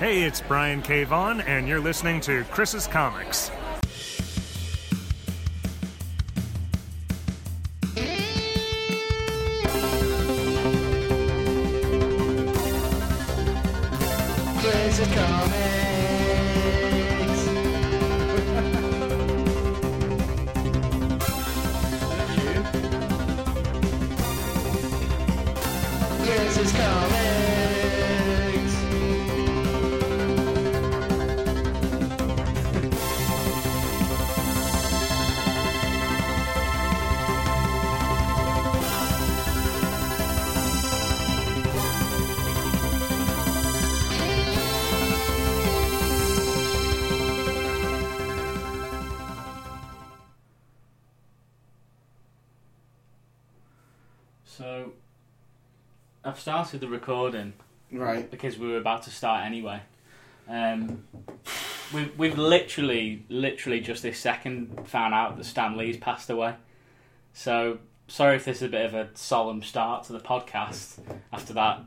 Hey, it's Brian K. Vaughan, and you're listening to Chris's Comics. Started the recording Right. because we were about to start anyway. Um, we've, we've literally, literally just this second found out that Stan Lee's passed away. So, sorry if this is a bit of a solemn start to the podcast after that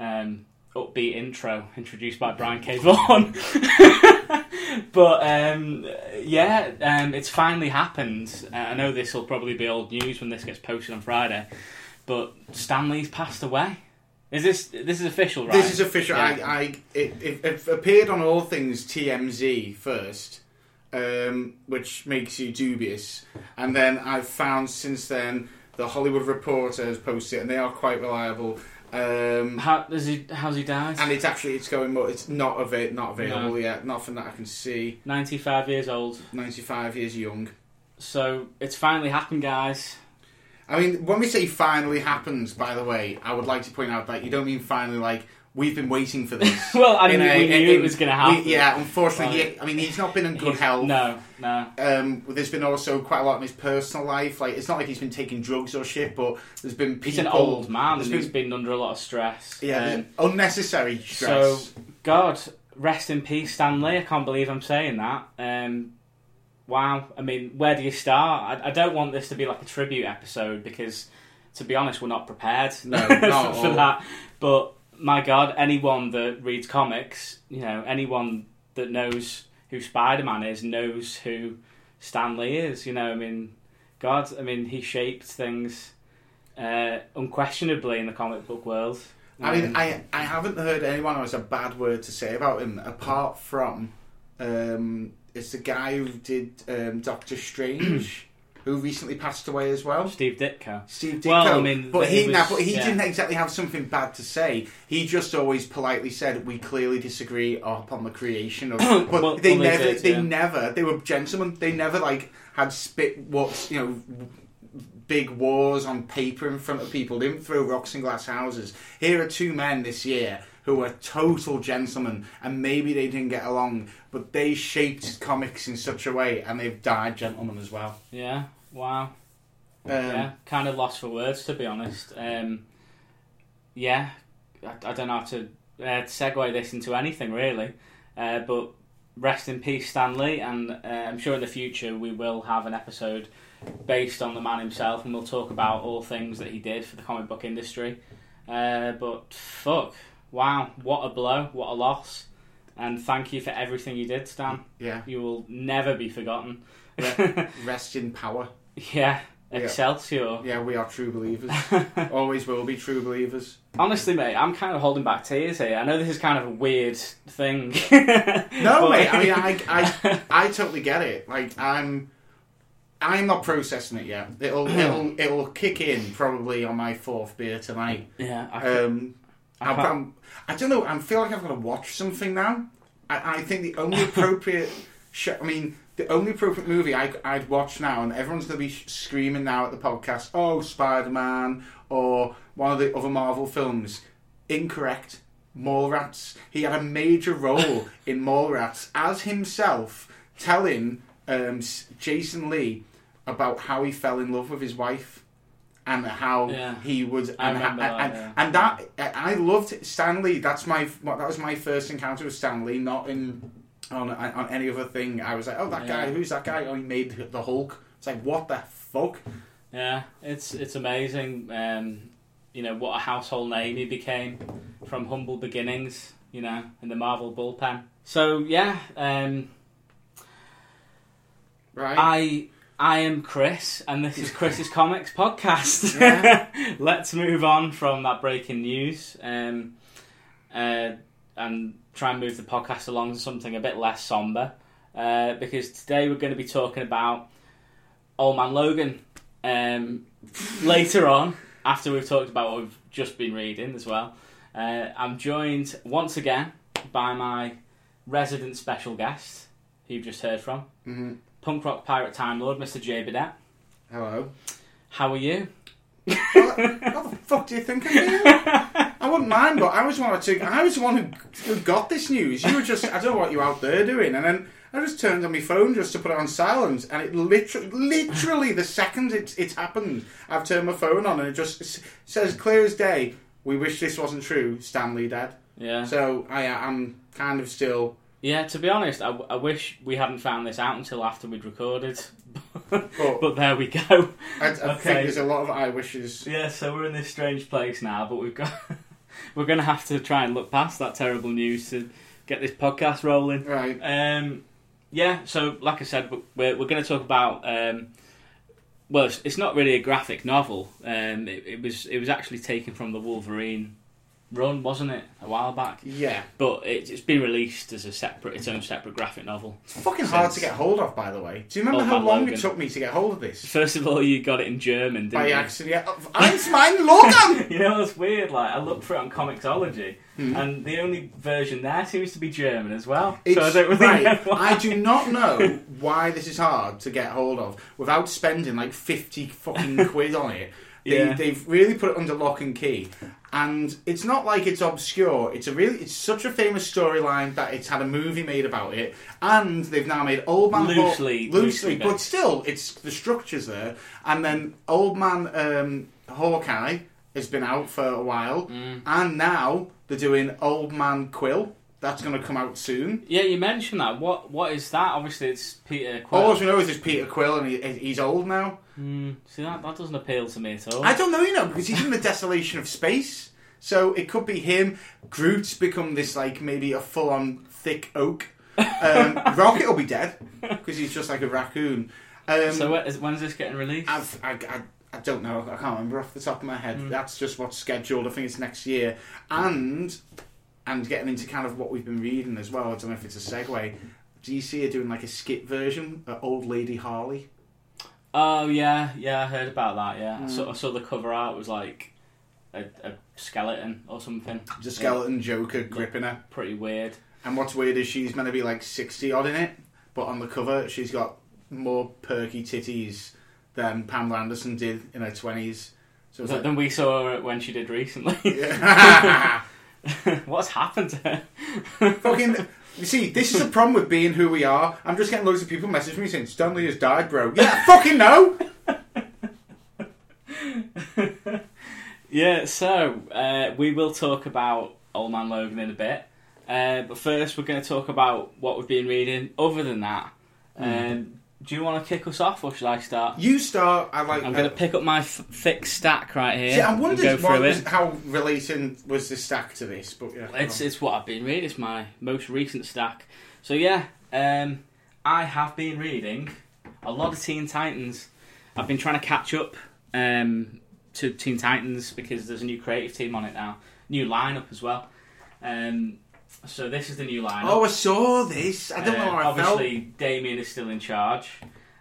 um, upbeat intro introduced by Brian K. Vaughan. but um, yeah, um, it's finally happened. Uh, I know this will probably be old news when this gets posted on Friday, but Stan Lee's passed away. Is this this is official, right? This is official. Yeah. I, I it, it, it appeared on all things TMZ first, um, which makes you dubious, and then I've found since then the Hollywood Reporter has posted it, and they are quite reliable. Um, How does he? How's he died? and it's actually it's going more. It's not ava- not available No. yet. Nothing that I can see. Ninety-five years old. Ninety five years young. So it's finally happened, guys. I mean, when we say finally happens, by the way, I would like to point out that you don't mean finally like we've been waiting for this. Well, I mean, a- we knew in- it was going to happen. We- yeah, unfortunately, Right. he, I mean, he's not been in good He's- health. No, no. Um, there's been also quite a lot in his personal life. Like, it's not like he's been taking drugs or shit, but there's been people. He's an old man there's and he's been under a lot of stress. yeah, Um, unnecessary stress. So, God, rest in peace, Stan Lee. I can't believe I'm saying that. Um, wow. I mean, where do you start? I, I don't want this to be like a tribute episode because, to be honest, we're not prepared No, not for all. that. But my God, anyone that reads comics, you know, anyone that knows who Spider Man is knows who Stan Lee is. You know, I mean, God, I mean, he shaped things uh, unquestionably in the comic book world. I mean, Um, I I haven't heard anyone who has a bad word to say about him apart from um, it's the guy who did um, Doctor Strange, who recently passed away as well. Steve Ditko. Steve Ditko. Well, I mean, but he, he now, but he yeah. didn't exactly have something bad to say. He just always politely said, "We clearly disagree upon the creation of." But Well, they well, they never, did, they yeah. never, they were gentlemen. They never like had spit what's you know. Big wars on paper in front of people. They didn't throw rocks in glass houses. Here are two men this year who were total gentlemen, and maybe they didn't get along, but they shaped comics in such a way, and they've died gentlemen as well. Yeah. Wow. Um, yeah. Kind of lost for words, to be honest. Um, yeah. I, I don't know how to uh, segue this into anything really, uh, but rest in peace, Stan Lee. And uh, I'm sure in the future we will have an episode based on the man himself, and we'll talk about all things that he did for the comic book industry. Uh, but fuck, wow, what a blow, what a loss. And thank you for everything you did, Stan. yeah, You will never be forgotten. rest in power. Yeah. Excelsior. Yeah, we are true believers. Always will be true believers. Honestly, mate, I'm kind of holding back tears here. I know this is kind of a weird thing. No, But- mate. I mean, I, I, I totally get it. Like, I'm, I'm not processing it yet. It'll, it'll, it'll kick in probably on my fourth beer tonight. yeah, I, Um, I I'm, I don't know. I feel like I've got to watch something now. I, I think the only appropriate, sh- I mean, the only appropriate movie I, I'd watch now, and everyone's going to be screaming now at the podcast, oh, Spider Man, or one of the other Marvel films. Incorrect. Mallrats. He had a major role in Mallrats as himself, telling um, Jason Lee about how he fell in love with his wife. And how Yeah. he would, I and, remember and, that, and, yeah. and that I loved Stan Lee. That's my that was my first encounter with Stan Lee. Not in on on any other thing. I was like, oh, that Yeah. guy. Who's that guy? Oh, he made the Hulk. It's like, what the fuck? yeah, it's it's amazing. Um, you know what a household name he became from humble beginnings. you know, in the Marvel bullpen. So yeah, um, Right. I I am Chris, and this is Chris's Comics podcast. Yeah. Let's move on from that breaking news, um, uh, and try and move the podcast along to something a bit less somber. Uh, because today we're going to be talking about Old Man Logan. Um, later on, after we've talked about what we've just been reading as well, uh, I'm joined once again by my resident special guest, who you've just heard from, Mhm. Punk rock pirate time lord, Mr. J Bidet. Hello. How are you? what, the fuck do you think I'm doing? I wouldn't mind, but I was one to. I was the one who, who got this news. You were just. I don't know what you're out there doing, and then I just turned on my phone just to put it on silent, and it literally, literally the second it it happened, I've turned my phone on, and it just says clear as day. We wish this wasn't true. Stan Lee dead. Yeah. So I am kind of still. Yeah, to be honest, I, I wish we hadn't found this out until after we'd recorded. But- but there we go. I, I Okay. think there's a lot of I wishes. Yeah, so we're in this strange place now, but we've got we're going to have to try and look past that terrible news to get this podcast rolling. Right. Um, yeah, so like I said, we're we're going to talk about. Um, well, it's, it's not really a graphic novel. Um, it, it was it was actually taken from the Wolverine run, wasn't it, a while back? Yeah. But it, it's been released as a separate, its own separate graphic novel. It's fucking hard to get hold of, by the way. Do you remember Old how Man long Logan. it took me to get hold of this? First of all, you got it in German, didn't By you? accident. Yeah. Eins mein Logan! You know what's weird? Like I looked for it on Comixology, Hmm. and the only version there seems to be German as well. It's, so I don't really right. I do not know why this is hard to get hold of without spending like 50 fucking quid on it. They, Yeah. They've really put it under lock and key. And it's not like it's obscure. It's a really, it's such a famous storyline that it's had a movie made about it, and they've now made Old Man Haw- Loosely- loosely, loosely but based. still, it's the structures there. And then Old Man um, Hawkeye has been out for a while, Mm. and now they're doing Old Man Quill. That's going to come out soon. Yeah, you mentioned that. What what is that? Obviously, it's Peter Quill. All we know is it's Peter Quill, and he, he's old now. Hmm, see that that doesn't appeal to me at all. I don't know, you know, because he's in the desolation of space. So it could be him. Groot's become this like maybe a full-on thick oak. Um, Rocket will be dead because he's just like a raccoon. Um, so when is, when's this getting released? I've, I, I, I don't know. I can't remember off the top of my head. Mm. That's just what's scheduled. I think it's next year. And and getting into kind of what we've been reading as well. I don't know if it's a segue. DC are doing like a skit version of Old Lady Harley. Oh yeah, yeah, I heard about that. Yeah, I, Mm. saw, I saw the cover art was like a, a skeleton or something. The skeleton Joker gripping her. Pretty weird. And what's weird is she's meant to be like 60 odd in it, but on the cover she's got more perky titties than Pamela Anderson did in her 20s. So But like, we saw her when she did recently. Yeah. What's happened to her? Fucking. You see, this is the problem with being who we are. I'm just getting loads of people messaging me saying Stan Lee has died, bro. Yeah, fucking no. Yeah, so uh, we will talk about Old Man Logan in a bit. Uh, but first, we're going to talk about what we've been reading. Other than that, um, do you want to kick us off, or should I start? You start. I like. I'm going to pick up my f- thick stack right here. See, I wondered was, how relating was the stack to this, but yeah. It's it's what I've been reading. It's my most recent stack. So yeah, um, I have been reading a lot of Teen Titans. I've been trying to catch up um, to Teen Titans because there's a new creative team on it now, new lineup as well. Um, so this is the new lineup. oh, I saw this. I don't know Uh, how I felt. obviously, Damian is still in charge,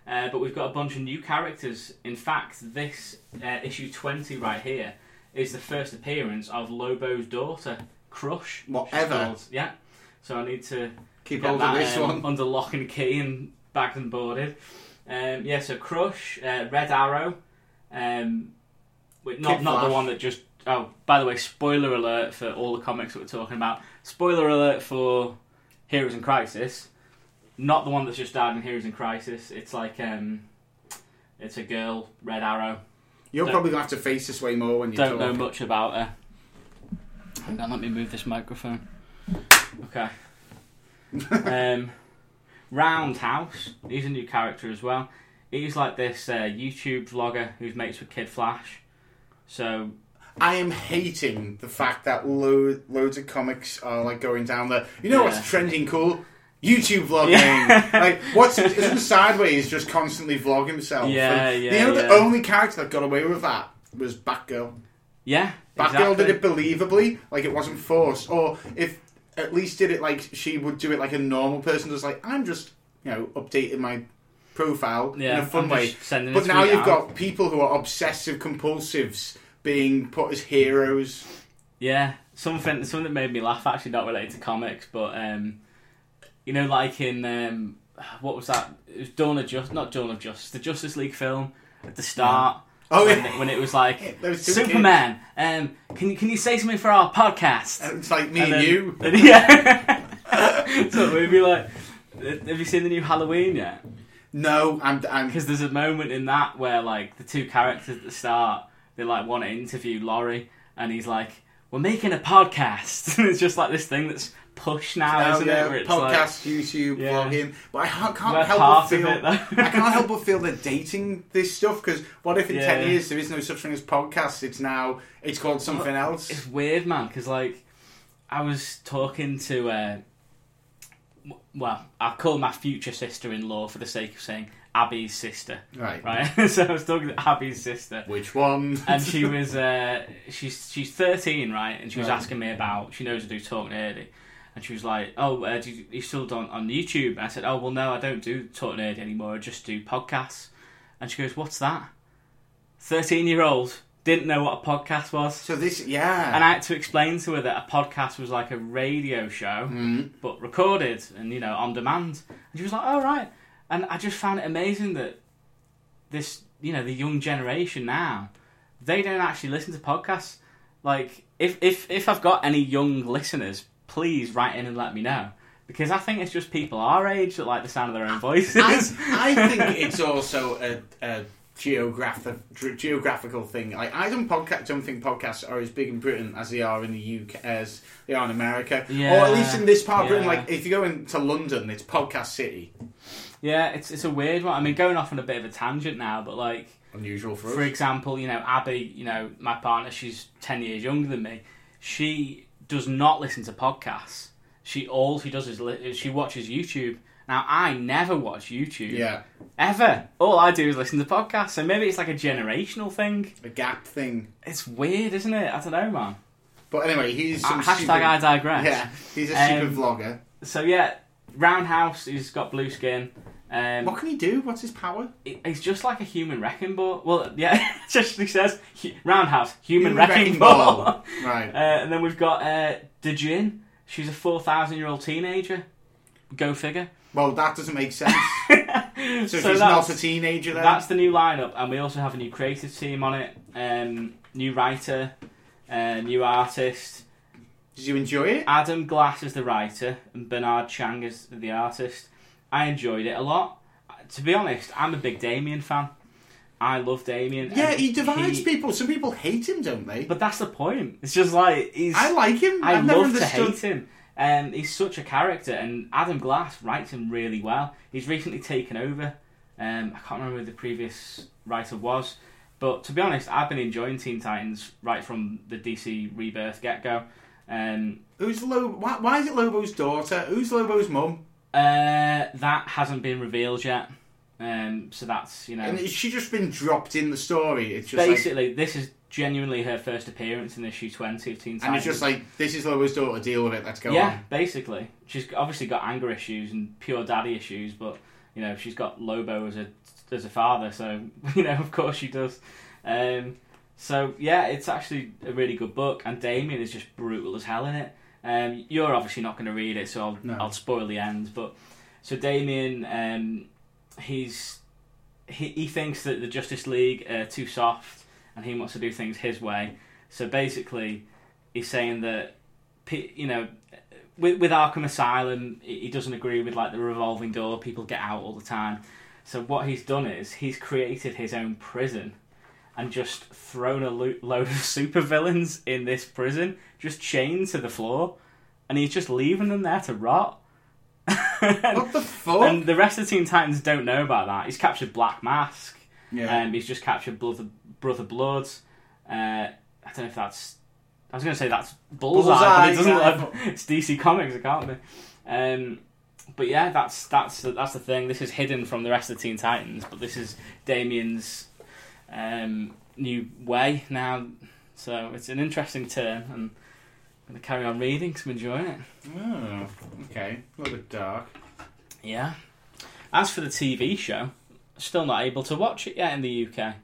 uh, but we've got a bunch of new characters. In fact, this uh, issue 20 right here is the first appearance of Lobo's daughter, Crush. Whatever. Yeah. So I need to Keep hold of this um, one. under lock and key and bagged and boarded. Um, yeah, so Crush, uh, Red Arrow, um, wait, not Kid not the one that just. Oh, by the way, spoiler alert for all the comics that we're talking about. Spoiler alert for Heroes in Crisis. Not the one that's just died in Heroes in Crisis. It's like um, it's a girl, Red Arrow. You're don't- probably going to have to face this way more when you Don't know much about her. Hang on, let me move this microphone. Okay. um, Roundhouse. He's a new character as well. He's like this uh, YouTube vlogger who's mates with Kid Flash. So I am hating the fact that lo- loads of comics are like going down the. You know Yeah. what's trending cool? YouTube vlogging. Yeah. like what's isn't Sideways just constantly vlog himself? Yeah, And, yeah, You know the only character that got away with that was Batgirl. Yeah, Batgirl exactly. did it believably, like it wasn't forced, or if at least did it like she would do it like a normal person, just like I'm just you know updating my profile Yeah, in a fun way. But now you've out. got people who are obsessive compulsives being put as heroes. Yeah, something something that made me laugh. Actually, not related to comics, but um, you know, like in um, what was that? It was Dawn of Justice, not Dawn of Justice, the Justice League film at the start. Oh, when, yeah. when it was like Superman. Um, can you can you say something for our podcast? It's like me And and, then- you. and yeah. so we'd be like, have you seen the new Halloween yet? No. I'm Because there's a moment in that where like the two characters at the start, they like want to interview Laurie, and he's like, "We're making a podcast." and it's just like this thing that's pushed now, Oh, isn't yeah, it? Podcast, YouTube, Yeah. vlogging, but I can't, help but feel it, I can't help but feel they're dating this stuff. Because what if in Yeah. ten years there is no such thing as podcasts? It's now it's called something else. It's weird, man, because like I was talking to, uh, well, I call my future sister-in-law for the sake of saying Abby's sister, Right. right? so I was talking to Abby's sister, Which one? and she was uh, she's she's 13 right and she was Right. asking me about she knows I do talk nerdy and she was like oh uh, do you, you still don't on YouTube and I said oh well no I don't do talk nerdy anymore I just do podcasts and she goes what's that 13 year old didn't know what a podcast was so this, yeah. and I had to explain to her that a podcast was like a radio show Mm. but recorded and you know on demand and she was like oh right and I just found it amazing that this you know the young generation now they don't actually listen to podcasts like if if if I've got any young listeners please write in and let me know because I think it's just people our age that like the sound of their own voices I, I think it's also a, a geographic geographical thing. Like I don't podcast don't think podcasts are as big in Britain as they are in the UK as they are in America, or at least in this part of Britain. Like if you go into London, it's podcast city. Yeah it's it's a weird one I mean going off on a bit of a tangent now but like Unusual for us. For example, you know, Abby, you know, my partner, she's 10 years younger than me. She does not listen to podcasts. She all she does is li- she watches YouTube. Now, I never watch YouTube. yeah, Ever. All I do is listen to podcasts. So maybe it's like a generational thing. a gap thing. It's weird, isn't it? I don't know, man. But anyway, he's Uh, hashtag super, I digress. Yeah, he's a Um, super vlogger. So yeah, Roundhouse, he's got blue skin. Um, What can he do? What's his power? he- he's just like a human wrecking ball. Well, yeah, it just says hu- Roundhouse, human, Human wrecking, wrecking ball. ball. Right. Uh, and then we've got uh, Djinn. She's a 4,000 year old teenager. Go figure. Well, that doesn't make sense. so, So she's not a teenager then. that's the new lineup, and we also have a new creative team on it. Um, new writer, uh, new artist. Did you enjoy it? Adam Glass is the writer, and Bernard Chang is the artist. I enjoyed it a lot. To be honest, I'm a big Damian fan. I love Damian. Yeah, he divides he- people. Some people hate him, don't they? But that's the point. It's just like he's. I like him. I I've never love to hate him. Um, he's such a character, and Adam Glass writes him really well. He's recently taken over. Um, I can't remember who the previous writer was, but to be honest, I've been enjoying Teen Titans right from the DC Rebirth get go. Um, Who's Lobo? Why, why is it Lobo's daughter? Who's Lobo's mum? Uh, that hasn't been revealed yet. Um, so that's you know And she just been dropped in the story? It's just like, basically this is genuinely her first appearance in issue twenty of Teen Titans. and it's just like this is Lobo's daughter. Deal with it. Let's go on. yeah, on. basically. She's obviously got anger issues and pure daddy issues, but you know she's got Lobo as a as a father, so you know of course she does. Um, so yeah, it's actually a really good book, and Damian is just brutal as hell in it. Um, you're obviously not going to read it, so I'll No. I'll spoil the end. But so Damian, um, he's he, he thinks that the Justice League are too soft, and he wants to do things his way. So basically, he's saying that you know with, with Arkham Asylum, he he doesn't agree with like the revolving door. People get out all the time. So what he's done is he's created his own prison and just thrown a lo- load of supervillains in this prison, just chained to the floor, and he's just leaving them there to rot. What the fuck? And the rest of the Teen Titans don't know about that. He's captured Black Mask. yeah. Um, he's just captured Brother, Brother Blood. Uh, I don't know if that's. I was going to say that's Bullseye, Bullseye, but it doesn't yeah. look. It's DC Comics, it can't be. Um, but yeah, that's that's that's the thing. This is hidden from the rest of the Teen Titans, but this is Damian's um, new way now. So it's an interesting turn, and I'm going to carry on reading because I'm enjoying it. Oh, okay. A little bit dark. Yeah. As for the TV show, still not able to watch it yet in the UK.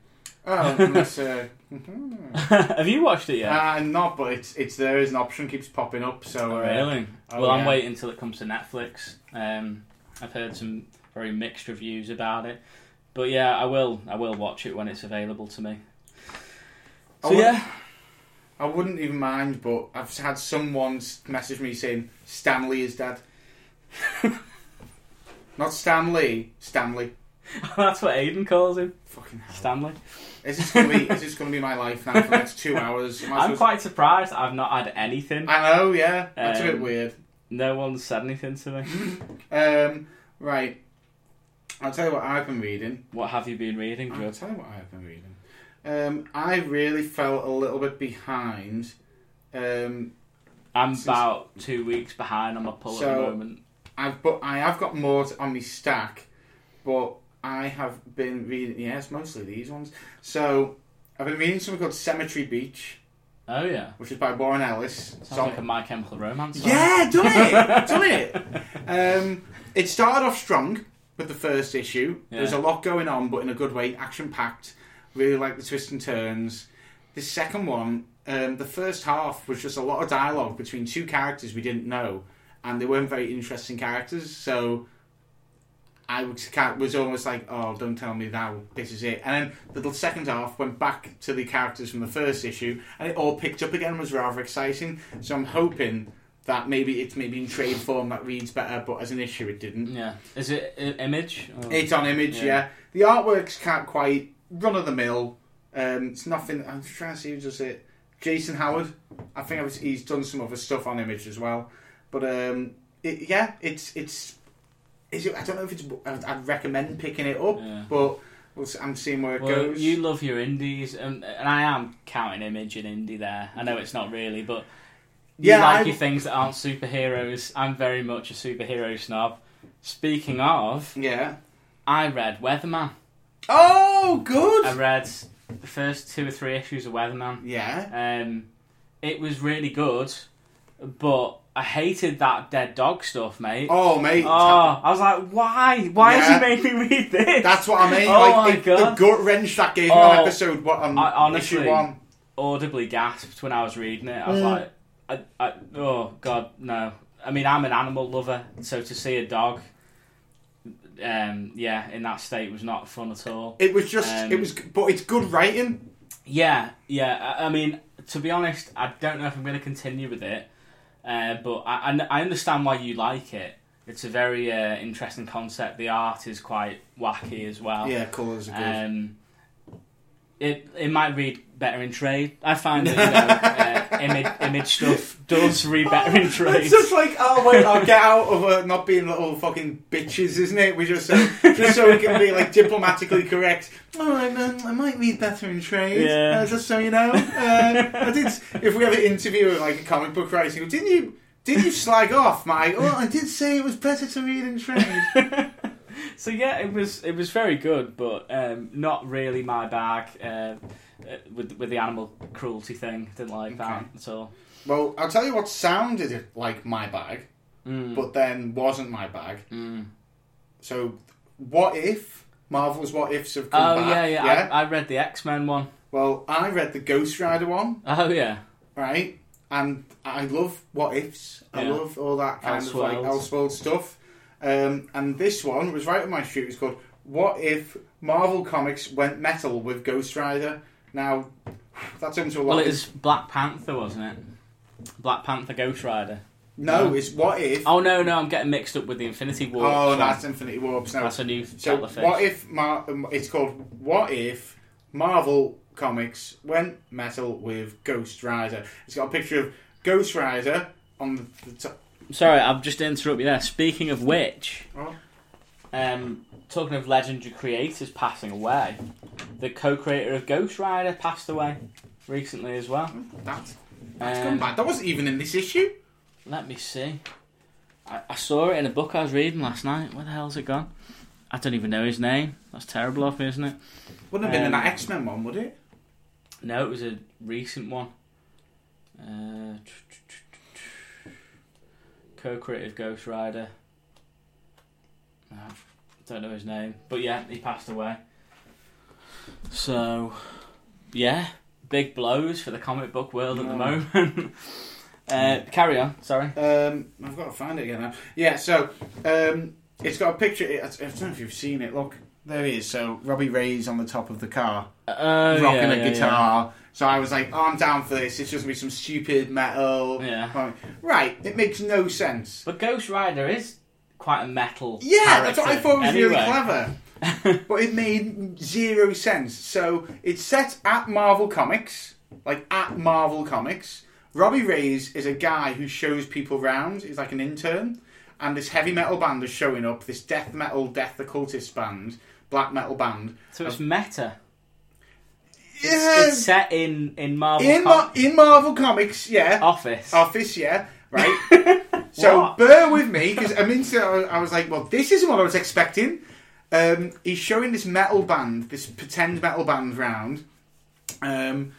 Oh, unless. Uh. Have you watched it yet? uh, not, but it's it's there as an option, keeps popping up. So uh, really? oh, well, I'm waiting until it comes to Netflix. Um, I've heard some very mixed reviews about it, but yeah, I will. I will watch it when it's available to me. I So would- yeah, I wouldn't even mind, but I've had someone message me saying Stanley is dead. Not Stanley, Stanley. that's what Aiden calls him, Fucking hell. Stanley. Is this gonna be? is this gonna be my life now for the next two hours? I I'm quite surprised. I've not had anything. I know, yeah. That's a bit Um, weird. No one's said anything to me. Um, right. I'll tell you what I've been reading. What have you been reading? I'll tell you what I've been reading. Um, I really felt a little bit behind. Um, I'm Since- about two weeks behind on my pull at So- the moment. I've but I have got more to, on my stack, but I have been reading. Yes, mostly these ones. So I've been reading something called Cemetery Beach, Oh yeah, which is by Warren Ellis. sounds So- like a My Chemical Romance. song. yeah, done it, done it. Um, it started off strong with the first issue. There's a lot going on, but in a good way, action packed. Really like the twists and turns. The second one, um, the first half was just a lot of dialogue between two characters we didn't know, and they weren't very interesting characters. So I was, was almost like, oh, don't tell me now, this is it. And then the second half went back to the characters from the first issue, and it all picked up again. Was rather exciting. So I'm hoping that maybe it's maybe in trade form that reads better, but as an issue it didn't. Yeah. Is it i- Image? Or- It's on image, Yeah. yeah. The artwork's can't quite run of the mill. Um, it's nothing. I'm just trying to see who does it. Jason Howard. I think I was, he's done some other stuff on image as well. But um, it, yeah, it's it's. Is it, I don't know if it's. I'd, I'd recommend picking it up, Yeah. but we'll, I'm seeing where it Well, goes. you love your indies, and, and I am counting Image and indie there. I know it's not really, but you Yeah, like I- your things that aren't superheroes. I'm very much a superhero snob. Speaking of, yeah. I read Weatherman. Oh, good. I read the first two or three issues of Weatherman. yeah. Um, it was really good, but I hated that dead dog stuff, mate. Oh, mate. Oh, I was like, why? Why Yeah. has he made me read this? That's what I mean. Oh like my it- God. the gut wrench that gave me on Oh, episode what on I- honestly- issue one. audibly gasped when I was reading it. I was Mm. like, I, I, oh god, no. I mean, I'm an animal lover, so to see a dog, um, yeah, in that state was not fun at all. It was just. Um, it was, but it's good writing. Yeah, yeah. I, I mean, to be honest, I don't know if I'm going to continue with it, uh, but I, I, I understand why you like it. It's a very uh, interesting concept. The art is quite wacky as well. Yeah, colours are good. Um, it it might read better in trade. I find that you know, uh, image image stuff does read better in trade. It's just like, oh wait, I'll get out of uh, not being little fucking bitches, isn't it? We just so, just so we can be like diplomatically correct. All right, I, um, I might read better in trade. Yeah. Uh, just so you know, uh, I did. If we ever interview like a comic book writer, didn't you? Did you slag off, Mike? Oh, I did say it was better to read in trade. so yeah, it was it was very good, but um, not really my bag. Uh, uh, with with the animal cruelty thing, didn't like that Okay. at all. well, I'll tell you what sounded like my bag, Mm. but then wasn't my bag. Mm. So, what if Marvel's What Ifs have come Oh back? yeah, yeah. I, I read the X Men one. Well, I read the Ghost Rider one. Oh yeah, right? And I love what ifs. I Yeah. love all that kind of like Elseworld stuff. Um, and this one was right on my street. It's called "What If Marvel Comics Went Metal with Ghost Rider." Now, that's into a lot. well, it was Black Panther, wasn't it? Black Panther Ghost Rider. no, it's what if. Oh no, no, I'm getting mixed up with the Infinity War. Oh, that's Infinity Warps. No, that's a new so what if Mar- um, it's called "What If Marvel Comics Went Metal with Ghost Rider"? It's got a picture of Ghost Rider on the, the top. Sorry, I've just interrupted you there. Speaking of which, um, talking of legendary creators passing away, the co-creator of Ghost Rider passed away. recently as well. That's, that's Um, gone bad. That wasn't even in this issue. Let me see. I, I saw it in a book I was reading last night. Where the hell's it gone? I don't even know his name. That's terrible of me, isn't it? Wouldn't have been in Um, that X Men one, would it? No, it was a recent one. Uh, co-creative Ghost Rider. I don't know his name, but yeah, he passed away. So, yeah, big blows for the comic book world at the moment. uh, carry on. Sorry. Um, I've got to find it again now. Yeah, so um, it's got a picture. I don't know if you've seen it. Look, there he is. So Robbie Reyes on the top of the car, Uh, rocking yeah, a yeah, guitar. So I was like, oh, I'm down for this. It's just gonna be some stupid metal. Yeah. Right. It makes no sense. But Ghost Rider is quite a metal. Yeah, that's what I thought was really clever. but it made zero sense. So it's set at Marvel Comics, like at Marvel Comics. Robbie Reyes is a guy who shows people round. He's like an intern, and this heavy metal band is showing up. This death metal, death occultist band, black metal band. So it's meta. It's, Yeah, it's set in in Marvel in com- Mar- in Marvel Comics, yeah. office. office, yeah, right. so What? bear with me because I mean, I was like, well, this isn't what I was expecting. Um, he's showing this metal band, this pretend metal band round, um,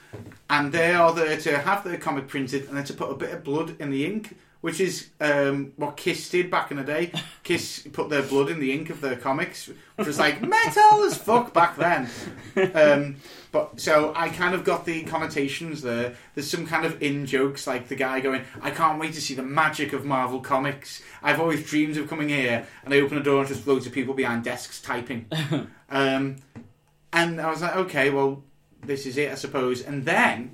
and they are there to have their comic printed and then to put a bit of blood in the ink, which is um, what Kiss did back in the day. Kiss put their blood in the ink of their comics, which was like metal as fuck back then. Um, but so I kind of got the connotations there. There's some kind of in jokes, like the guy going, "I can't wait to see the magic of Marvel Comics. I've always dreamed of coming here." And I open a door and just loads of people behind desks typing. um, and I was like, "Okay, well, this is it, I suppose." And then,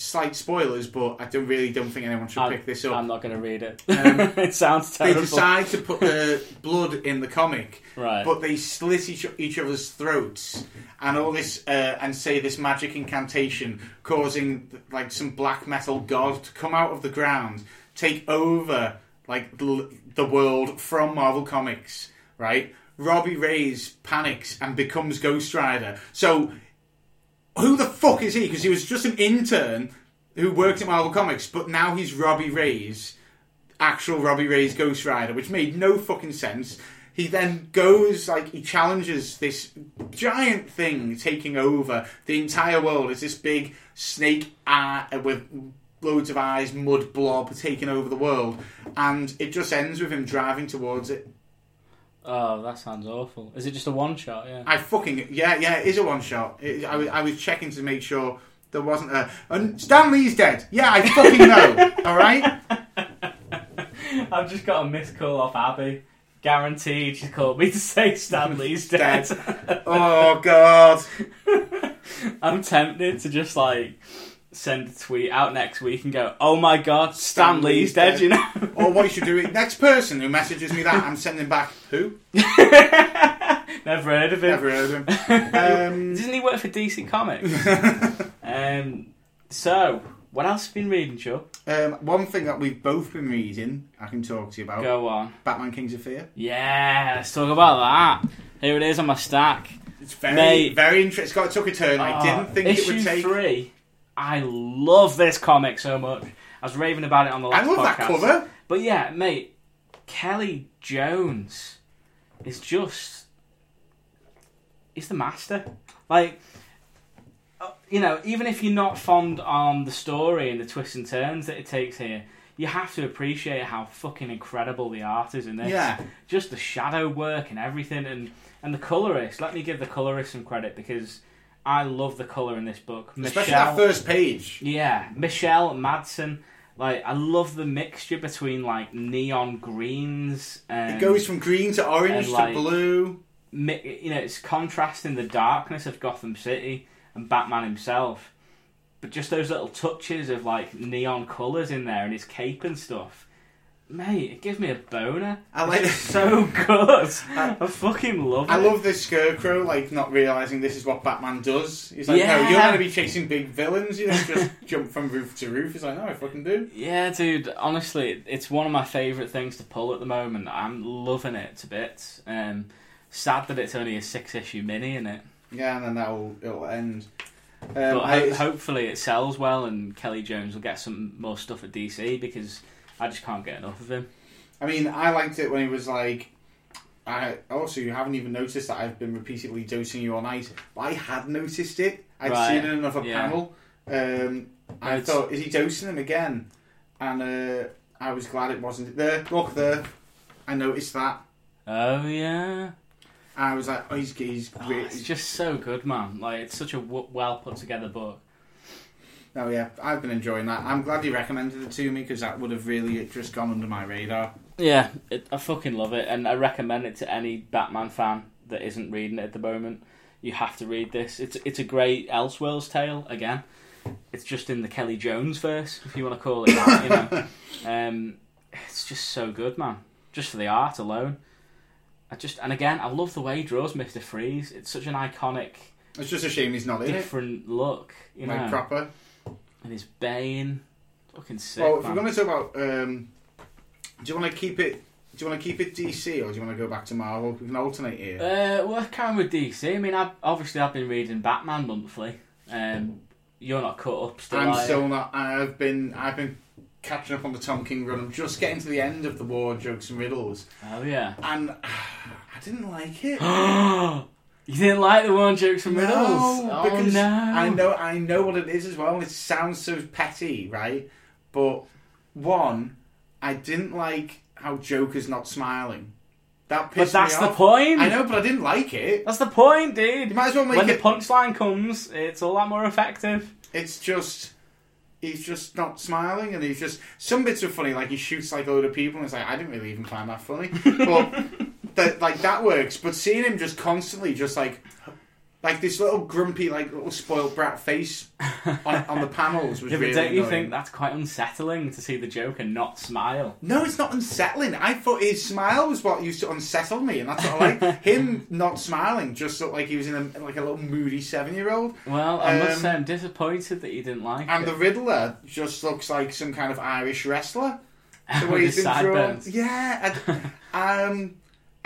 slight spoilers, but I don't really don't think anyone should I'm, pick this up. I'm not going to read it. Um, it sounds terrible. they decide to put the blood in the comic, right. but they slit each, each other's throats and all this uh, and say this magic incantation causing like some black metal god to come out of the ground take over like the, the world from marvel comics right robbie reyes panics and becomes ghost rider so who the fuck is he because he was just an intern who worked at marvel comics but now he's robbie Reyes actual Robbie Reyes Ghost Rider, which made no fucking sense. He then goes like he challenges this giant thing taking over the entire world. It's this big snake eye with loads of eyes, mud blob taking over the world, and it just ends with him driving towards it. Oh, that sounds awful. Is it just a one shot? Yeah. I fucking yeah yeah it is a one shot. It, I was I was checking to make sure there wasn't a and Stan Lee's dead. Yeah, I fucking know. all right. I've just got a missed call off Abby. Guaranteed, she called me to say Stan Lee's dead. Oh god. I'm tempted to just like send a tweet out next week and go, "Oh my god, Stanley's Stanley's dead," dead. you know. Or what you should do, next person who messages me that, I'm sending back who? Never heard of him. Never heard of him. Um, Doesn't he work for DC Comics? um, so, what else have you been reading, Joe? um, one thing that we've both been reading, I can talk to you about Go on. Batman Kings of Fear. Yeah, let's talk about that. Here it is on my stack. It's very, Mate. very interesting. It's got took a turn. I Oh, didn't think it would take. three. I love this comic so much. I was raving about it on the I last love podcast. that cover. But yeah, mate, Kelly Jones is just. He's the master. Like, uh, you know, even if you're not fond on the story and the twists and turns that it takes here, you have to appreciate how fucking incredible the art is in this. Yeah. Just the shadow work and everything, and and the colorist. Let me give the colorist some credit because I love the color in this book. Especially Michelle- that first page. yeah, Michelle Madsen. Like I love the mixture between like neon greens and It goes from green to orange and, to blue. mi- you know it's contrasting the darkness of Gotham City and Batman himself, but just those little touches of like neon colours in there and his cape and stuff. Mate, it gives me a boner. I like It's so good. I fucking love it. I love this scarecrow, like not realizing this is what Batman does. He's like, no, you're going to be chasing big villains. You don't just jump from roof to roof. He's like, no, I fucking do. Yeah, dude. Honestly, it's one of my favourite things to pull at the moment. I'm loving it to bits. Um, sad that it's only a six-issue mini in it. Yeah, and then that'll it'll end. Um, But ho- hopefully it sells well, and Kelly Jones will get some more stuff at DC because I just can't get enough of him. I mean, I liked it when he was like. I also you haven't even noticed that I've been repeatedly dosing you all night. But I had noticed it. I'd Right, seen it in another yeah. panel. Um, I It's- thought, is he dosing him again? And uh, I was glad it wasn't there. Look there. I noticed that. Oh yeah, I was like, oh, he's he's oh, great. it's just so good, man. Like it's such a w- well put together book. Oh yeah, I've been enjoying that. I'm glad you recommended it to me because that would have really just gone under my radar. Yeah, it, I fucking love it, and I recommend it to any Batman fan that isn't reading it at the moment. You have to read this. It's it's a great Elseworlds tale again. It's just in the Kelly Jones verse, if you want to call it that. You know, um, it's just so good, man. Just for the art alone. I just and again, I love the way he draws Mister Freeze. It's such an iconic, It's just a shame he's not in it. different look, you know. Like proper. And his Bane, fucking sick. Well, if we're going to talk about, um, do you want to keep it? Do you want to keep it DC or do you want to go back to Marvel? We can alternate here. Uh, well, kind with DC. I mean, I've, obviously I've been reading Batman monthly. Um, you're not caught up still. I'm are you? still not. I've been. I've been catching up on the Tom King run. I'm just getting to the end of the War jokes and riddles, Oh yeah. and I didn't like it. you didn't like the one jokes and riddles? No, oh because no. I know I know what it is as well. It sounds so petty, right? But one, I didn't like how Joker's not smiling. That But that's me the point. I know, but I didn't like it. That's the point, dude. You might as well make when the punchline comes, it's all that more effective. it's just he's just not smiling, and he's just some bits are funny. Like he shoots like a load of people, and it's like I didn't really even find that funny, but that like that works. But seeing him just constantly, just like like this little grumpy, like little spoiled brat face on, on the panels was Yeah, really don't you annoying. think that's quite unsettling to see the Joker not smile? No, it's not unsettling. I thought his smile was what used to unsettle me, and that's what I like. Him not smiling just looked like he was in a, like a little moody seven-year-old. Well, I must Um, say I'm disappointed that you didn't like And it. the Riddler just looks like some kind of Irish wrestler. The way he's been drawn. sideburns. Yeah, I, um,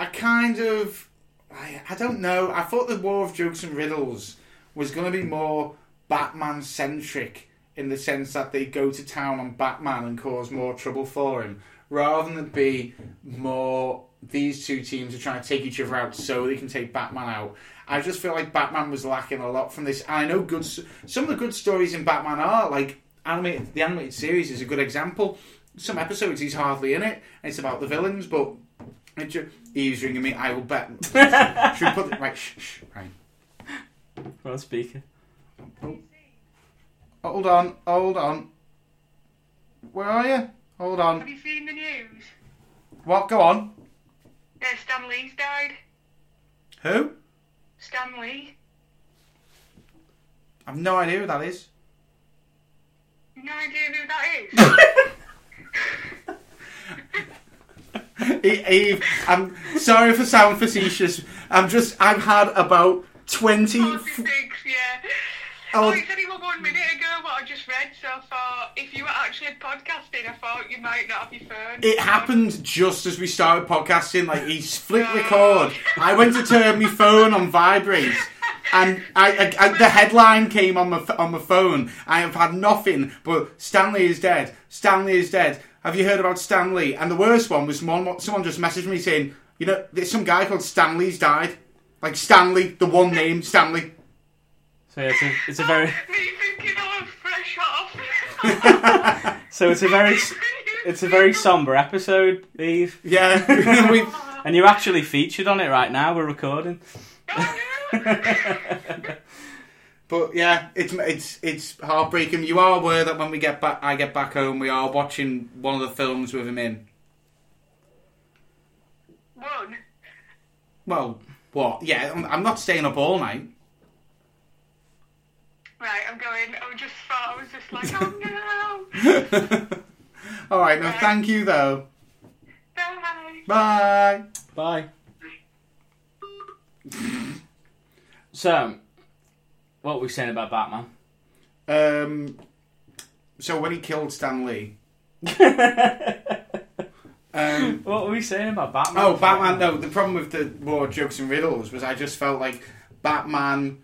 I kind of, I, I don't know. I thought the War of Jokes and Riddles was going to be more Batman centric in the sense that they go to town on Batman and cause more trouble for him, rather than be more. These two teams are trying to take each other out so they can take Batman out. I just feel like Batman was lacking a lot from this. I know good. Some of the good stories in Batman are like animated. The animated series is a good example. Some episodes he's hardly in it, it's about the villains. But it ju- he's ringing me. I will bet. Should we put it right? Shh, shh, right. Well, speaker. Oh, hold on, oh, hold on. Where are you? Hold on. Have you seen the news? What? Go on. Yeah, Stan Lee's died. Who? Stan Lee. I've no idea who that is. No idea who that is. Eve, I'm sorry for sound facetious. I'm just. I've had about twenty. Forty-six, yeah. Oh. Oh, it said one minute ago what I just read, so I thought if you were actually podcasting, I thought you might not have your phone. It happened just as we started podcasting. Like he flicked oh. record. I went to turn my phone on vibrate, and I, I, I the headline came on my on my phone. I have had nothing but Stanley is dead. Stanley is dead. Have you heard about Stanley? And the worst one was one, someone just messaged me saying, you know, there's some guy called Stanley's died. Like Stanley, the one name Stanley. So yeah, it's a, it's a very, Me thinking I was fresh so it's a very, it's a very somber episode, Eve. Yeah, we, And you're actually featured on it right now. We're recording. No. But yeah, it's it's it's heartbreaking. You are aware that when we get back, I get back home, we are watching one of the films with him in. One. Well, what? Yeah, I'm, I'm not staying up all night. Right, I'm going. I was just thought I was just like, oh no. all right, no, thank you though. Bye. Bye. Bye. so, what were we saying about Batman? Um, so when he killed Stan Lee, um, What were we saying about Batman? oh Batman. No, the problem with the war jokes and riddles was I just felt like Batman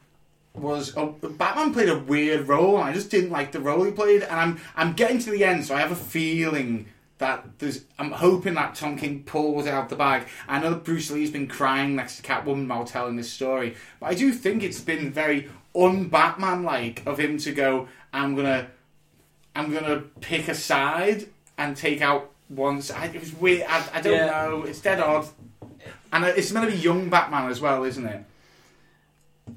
was oh, Batman played a weird role. And I just didn't like the role he played, and I'm I'm getting to the end, so I have a feeling that there's. I'm hoping that Tom King pulls it out the bag. I know that Bruce Lee's been crying next to Catwoman while telling this story, but I do think it's been very un-Batman like of him to go. I'm gonna I'm gonna pick a side and take out one side. It was weird. I, I don't Yeah. know. It's dead odd. And it's meant to be young Batman as well, isn't it?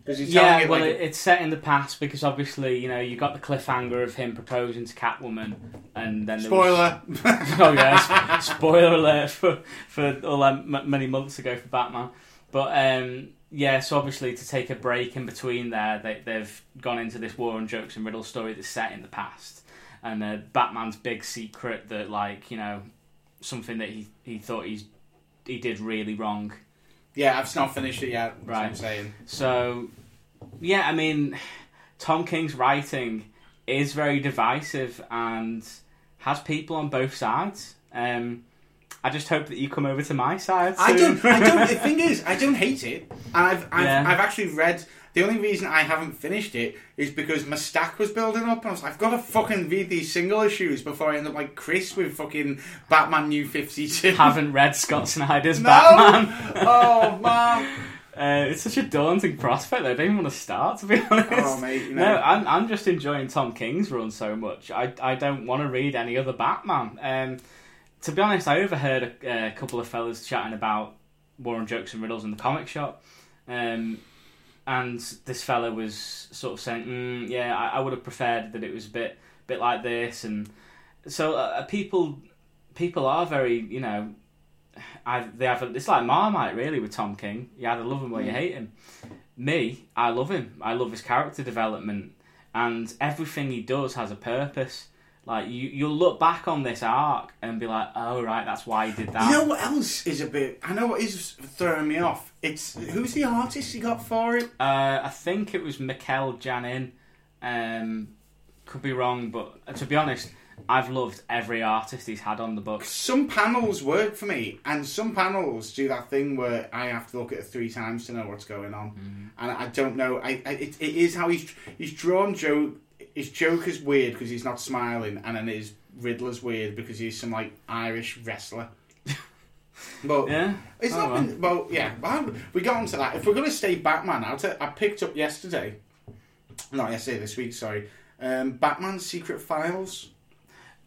Because he's Yeah, it well, like it's set in the past because obviously, you know, you got the cliffhanger of him proposing to Catwoman, and then there spoiler. Was, oh yeah, spoiler alert for for all that many months ago for Batman. But um, yeah, so obviously to take a break in between there, they, they've gone into this War on Jokes and Riddle story that's set in the past, and uh, Batman's big secret that like you know something that he he thought he's he did really wrong yeah, I've not finished it yet. That's what I'm Right. saying. So, yeah, I mean, Tom King's writing is very divisive and has people on both sides. Um, I just hope that you come over to my side. I don't. I don't. The thing is, I don't hate it. And I've I've, Yeah. I've actually read. The only reason I haven't finished it is because my stack was building up, and I was like, I've got to fucking read these single issues before I end up like Chris with fucking Batman New Fifty Two. Haven't read Scott Snyder's No! Batman. oh man. Uh, it's such a daunting prospect. I don't even want to start, to be honest. Oh mate, you know. No, I'm, I'm just enjoying Tom King's run so much. I, I don't want to read any other Batman. Um, to be honest, I overheard a, a couple of fellas chatting about War on Jokes and Riddles in the comic shop. Um, and this fella was sort of saying, mm, "Yeah, I, I would have preferred that it was a bit, bit like this." And so uh, people, people are very, you know, I, they have. A, it's like Marmite, really, with Tom King. You either love him or you hate him. Me, I love him. I love his character development, and everything he does has a purpose. Like you, you'll look back on this arc and be like, "Oh, right, that's why he did that." You know what else is a bit? I know what is throwing me off. It's who's the artist you got for it? Uh, I think it was Mikel Janin. Um, could be wrong, but uh, to be honest, I've loved every artist he's had on the book. Some panels work for me, and some panels do that thing where I have to look at it three times to know what's going on, and I don't know. I, I it, it is how he's he's drawn Joe. His Joker's weird because he's not smiling, and then his Riddler's weird because he's some like Irish wrestler. but Yeah, it's Oh, not well. been, well, yeah. Well, we got onto that. If we're going to stay Batman out, I picked up yesterday, not yesterday, this week. Sorry, um, Batman Secret Files.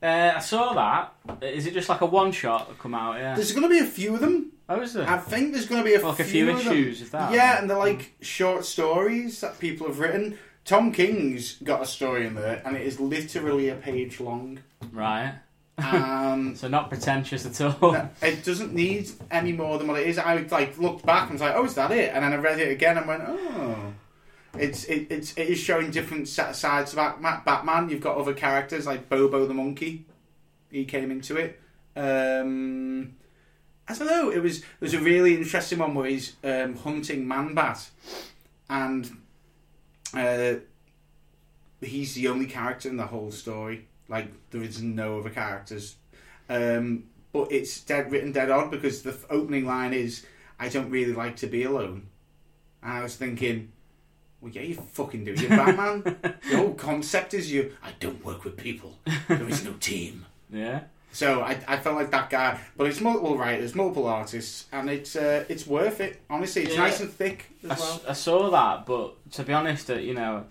uh, I saw that. Is it just like a one shot that come out? Yeah. There's going to be a few of them. Oh, is there? I think there's going to be a Like a few few of them. issues of that. Yeah, and they're like short stories that people have written. Tom King's got a story in there, and it is literally a page long. Right. Um, So not pretentious at all. no, it doesn't need any more than what it is. I like looked back and was like, "Oh, is that it?" And then I read it again and went, "Oh." It's it, it's it is showing different sides of Batman. You've got other characters like Bobo the monkey. He came into it. Um, I don't know. It was there's a really interesting one where he's um, hunting Man Bat, and uh, he's the only character in the whole story. Like there is no other characters. Um, but it's dead written dead odd because the f- opening line is, "I don't really like to be alone." And I was thinking, well, yeah, you fucking do. You're Batman. the whole concept is you. I don't work with people. There is no team. Yeah. So I, I felt like that guy, but it's multiple writers, multiple artists, and it's uh, it's worth it. Honestly, it's Yeah. nice and thick I, as s- well. I saw that, but to be honest, uh, you know,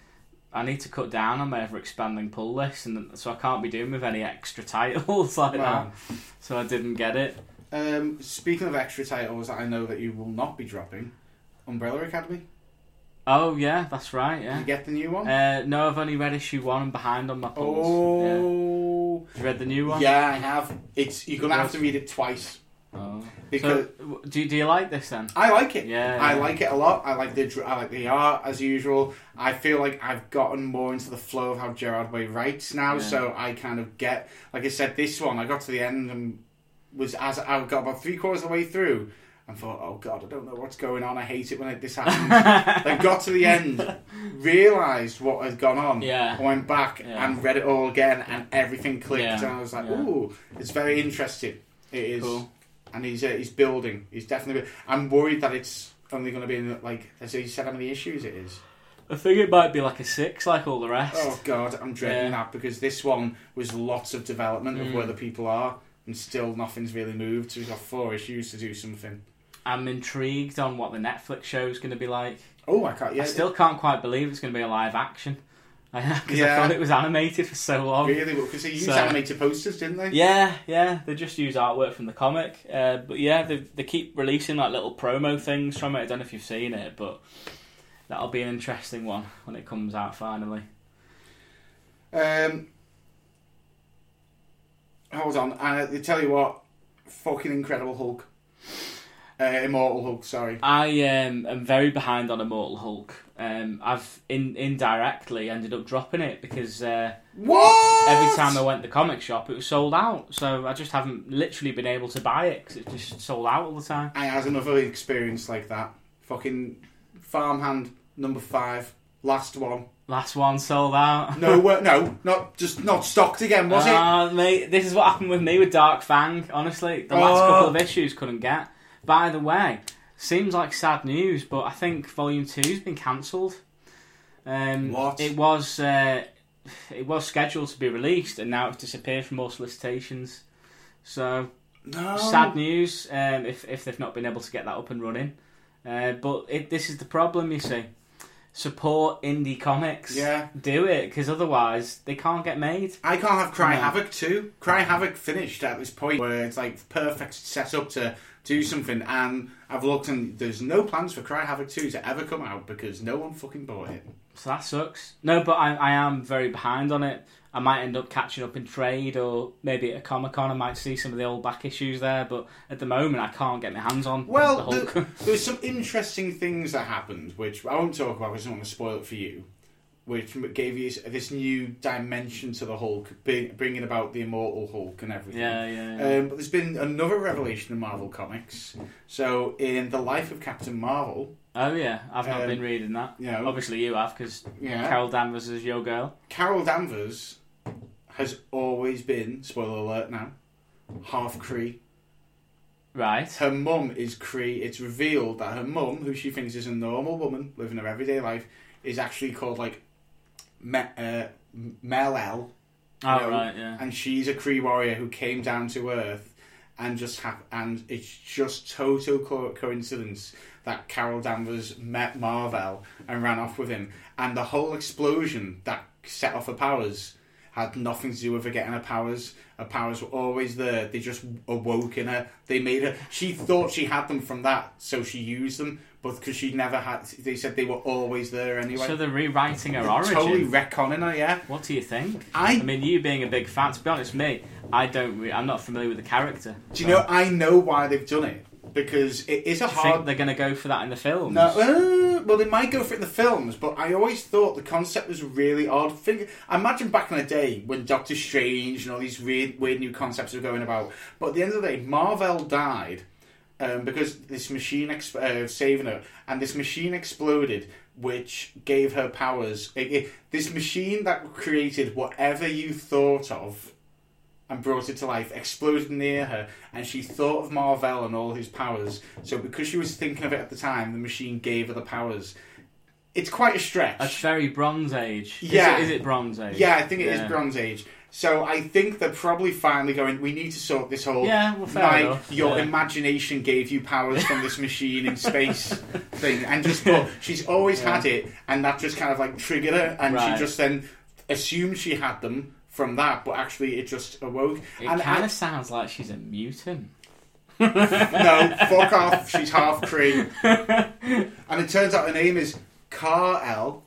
I need to cut down on my ever expanding pull list, and so I can't be doing with any extra titles like Wow. that. So I didn't get it. Um, speaking of extra titles, I know that you will not be dropping. Umbrella Academy. Oh yeah, that's right. Did Yeah. you get the new one? Uh, no, I've only read issue one and behind on my pulls. Yeah. You read the new one? yeah, I have. It's you're gonna have to read it twice Oh. because So, do do you like this then? I like it. Yeah, I yeah. like it a lot. I like the I like the art as usual. I feel like I've gotten more into the flow of how Gerard Way writes now, Yeah. so I kind of get. Like I said, this one I got to the end and was as I got about three quarters of the way through. And thought, oh god, I don't know what's going on. I hate it when this happens. then got to the end, realised what had gone on. Yeah. Went back Yeah. and read it all again, and everything clicked. Yeah. And I was like, Yeah. ooh, it's very interesting. It is Cool. and he's uh, he's building. He's definitely. I'm worried that it's only going to be in like. Has he said how many issues it is? I think it might be like a six, like all the rest. Oh god, I'm dreading that because this one was lots of development of Mm. where the people are, and still nothing's really moved. So we've got four issues to do something. I'm intrigued on what the Netflix show is going to be like. Oh, I can't. Yeah, I still can't quite believe it's going to be a live action. Because Yeah. I thought it was animated for so long. really because they used So- animated posters, didn't they? Yeah, yeah, they just use artwork from the comic. Uh, but yeah, they, they keep releasing like little promo things from it. I don't know if you've seen it, but that'll be an interesting one when it comes out finally. Um, hold on, I, I tell you what, fucking incredible Hulk, uh, Immortal Hulk. Sorry. I um, am very behind on Immortal Hulk. Um, I've in, indirectly ended up dropping it because uh, What? every time I went to the comic shop, it was sold out. So I just haven't literally been able to buy it because it's just sold out all the time. I had another experience like that. Fucking farmhand number five, last one. Last one sold out. No, uh, no, not just not stocked again, was it? Ah, mate, this is what happened with me with Dark Fang. Honestly, the last Oh. couple of issues couldn't get. By the way, seems like sad news, but I think Volume Two's been cancelled. Um, What? It was uh, it was scheduled to be released, and now it's disappeared from all solicitations. So No. sad news. Um, if if they've not been able to get that up and running, uh, but it, this is the problem. You see, support indie comics. Yeah. do it because otherwise they can't get made. I can't have Cry No. Havoc too. Cry Havoc finished at this point where it's like perfect set up to do something, and I've looked and there's no plans for Cry Havoc 2 to ever come out because no one fucking bought it. So that sucks. No, but I, I am very behind on it. I might end up catching up in trade, or maybe at a Comic Con I might see some of the old back issues there. But at the moment, I can't get my hands on Well, the the, there's some interesting things that happened, which I won't talk about because I don't want to spoil it for you. Which gave you this new dimension to the Hulk, bringing about the immortal Hulk and everything. yeah, yeah. yeah. Um, but there's been another revelation in Marvel Comics. So, in the life of Captain Marvel, oh yeah, I've not um, been reading that. you know, Obviously, you have because yeah, Carol Danvers is your girl. Carol Danvers has always been, spoiler alert now, half Kree. Right. Her mum is Kree. It's revealed that her mum, who she thinks is a normal woman living her everyday life, is actually called like Me- uh, Mel L. Oh know, right, yeah. and she's a Kree warrior who came down to Earth, and just hap- and it's just total co- coincidence that Carol Danvers met Marvel and ran off with him, and the whole explosion that set off her powers had nothing to do with her getting her powers. Her powers were always there. They just awoke in her. They made her. She thought she had them from that, so she used them. But because she never had, they said they were always there anyway. So they're rewriting her origin. totally retconning her. Yeah, What do you think? I I mean, you being a big fan. To be honest, me, I don't. Re- I'm not familiar with the character. Do you know? I know why they've done it because it is a I think hard. they're going to go for that in the films. No, uh, well, they might go for it in the films, but I always thought the concept was really odd. Think, imagine back in the day when Doctor Strange and all these weird, weird new concepts were going about. But at the end of the day, Marvel died um, because this machine ex- uh, saving her, and this machine exploded, which gave her powers. It- it- this machine that created whatever you thought of and brought it to life, exploded near her, and she thought of Marvel and all his powers. So because she was thinking of it at the time, the machine gave her the powers. It's quite a stretch. That's very Bronze Age. Is Yeah. it- Is it, Bronze Age? yeah, I think it is Yeah. Bronze Age. So I think they're probably finally going. We need to sort this whole. Yeah, well, fair like, enough. your Yeah. imagination gave you powers from this machine in space thing, and just but she's always Yeah. had it, and that just kind of like triggered her, and Right. she just then assumed she had them from that, but actually it just awoke. It and kind I- of sounds like she's a mutant. no, fuck off. She's half Kree. And it turns out her name is Carl.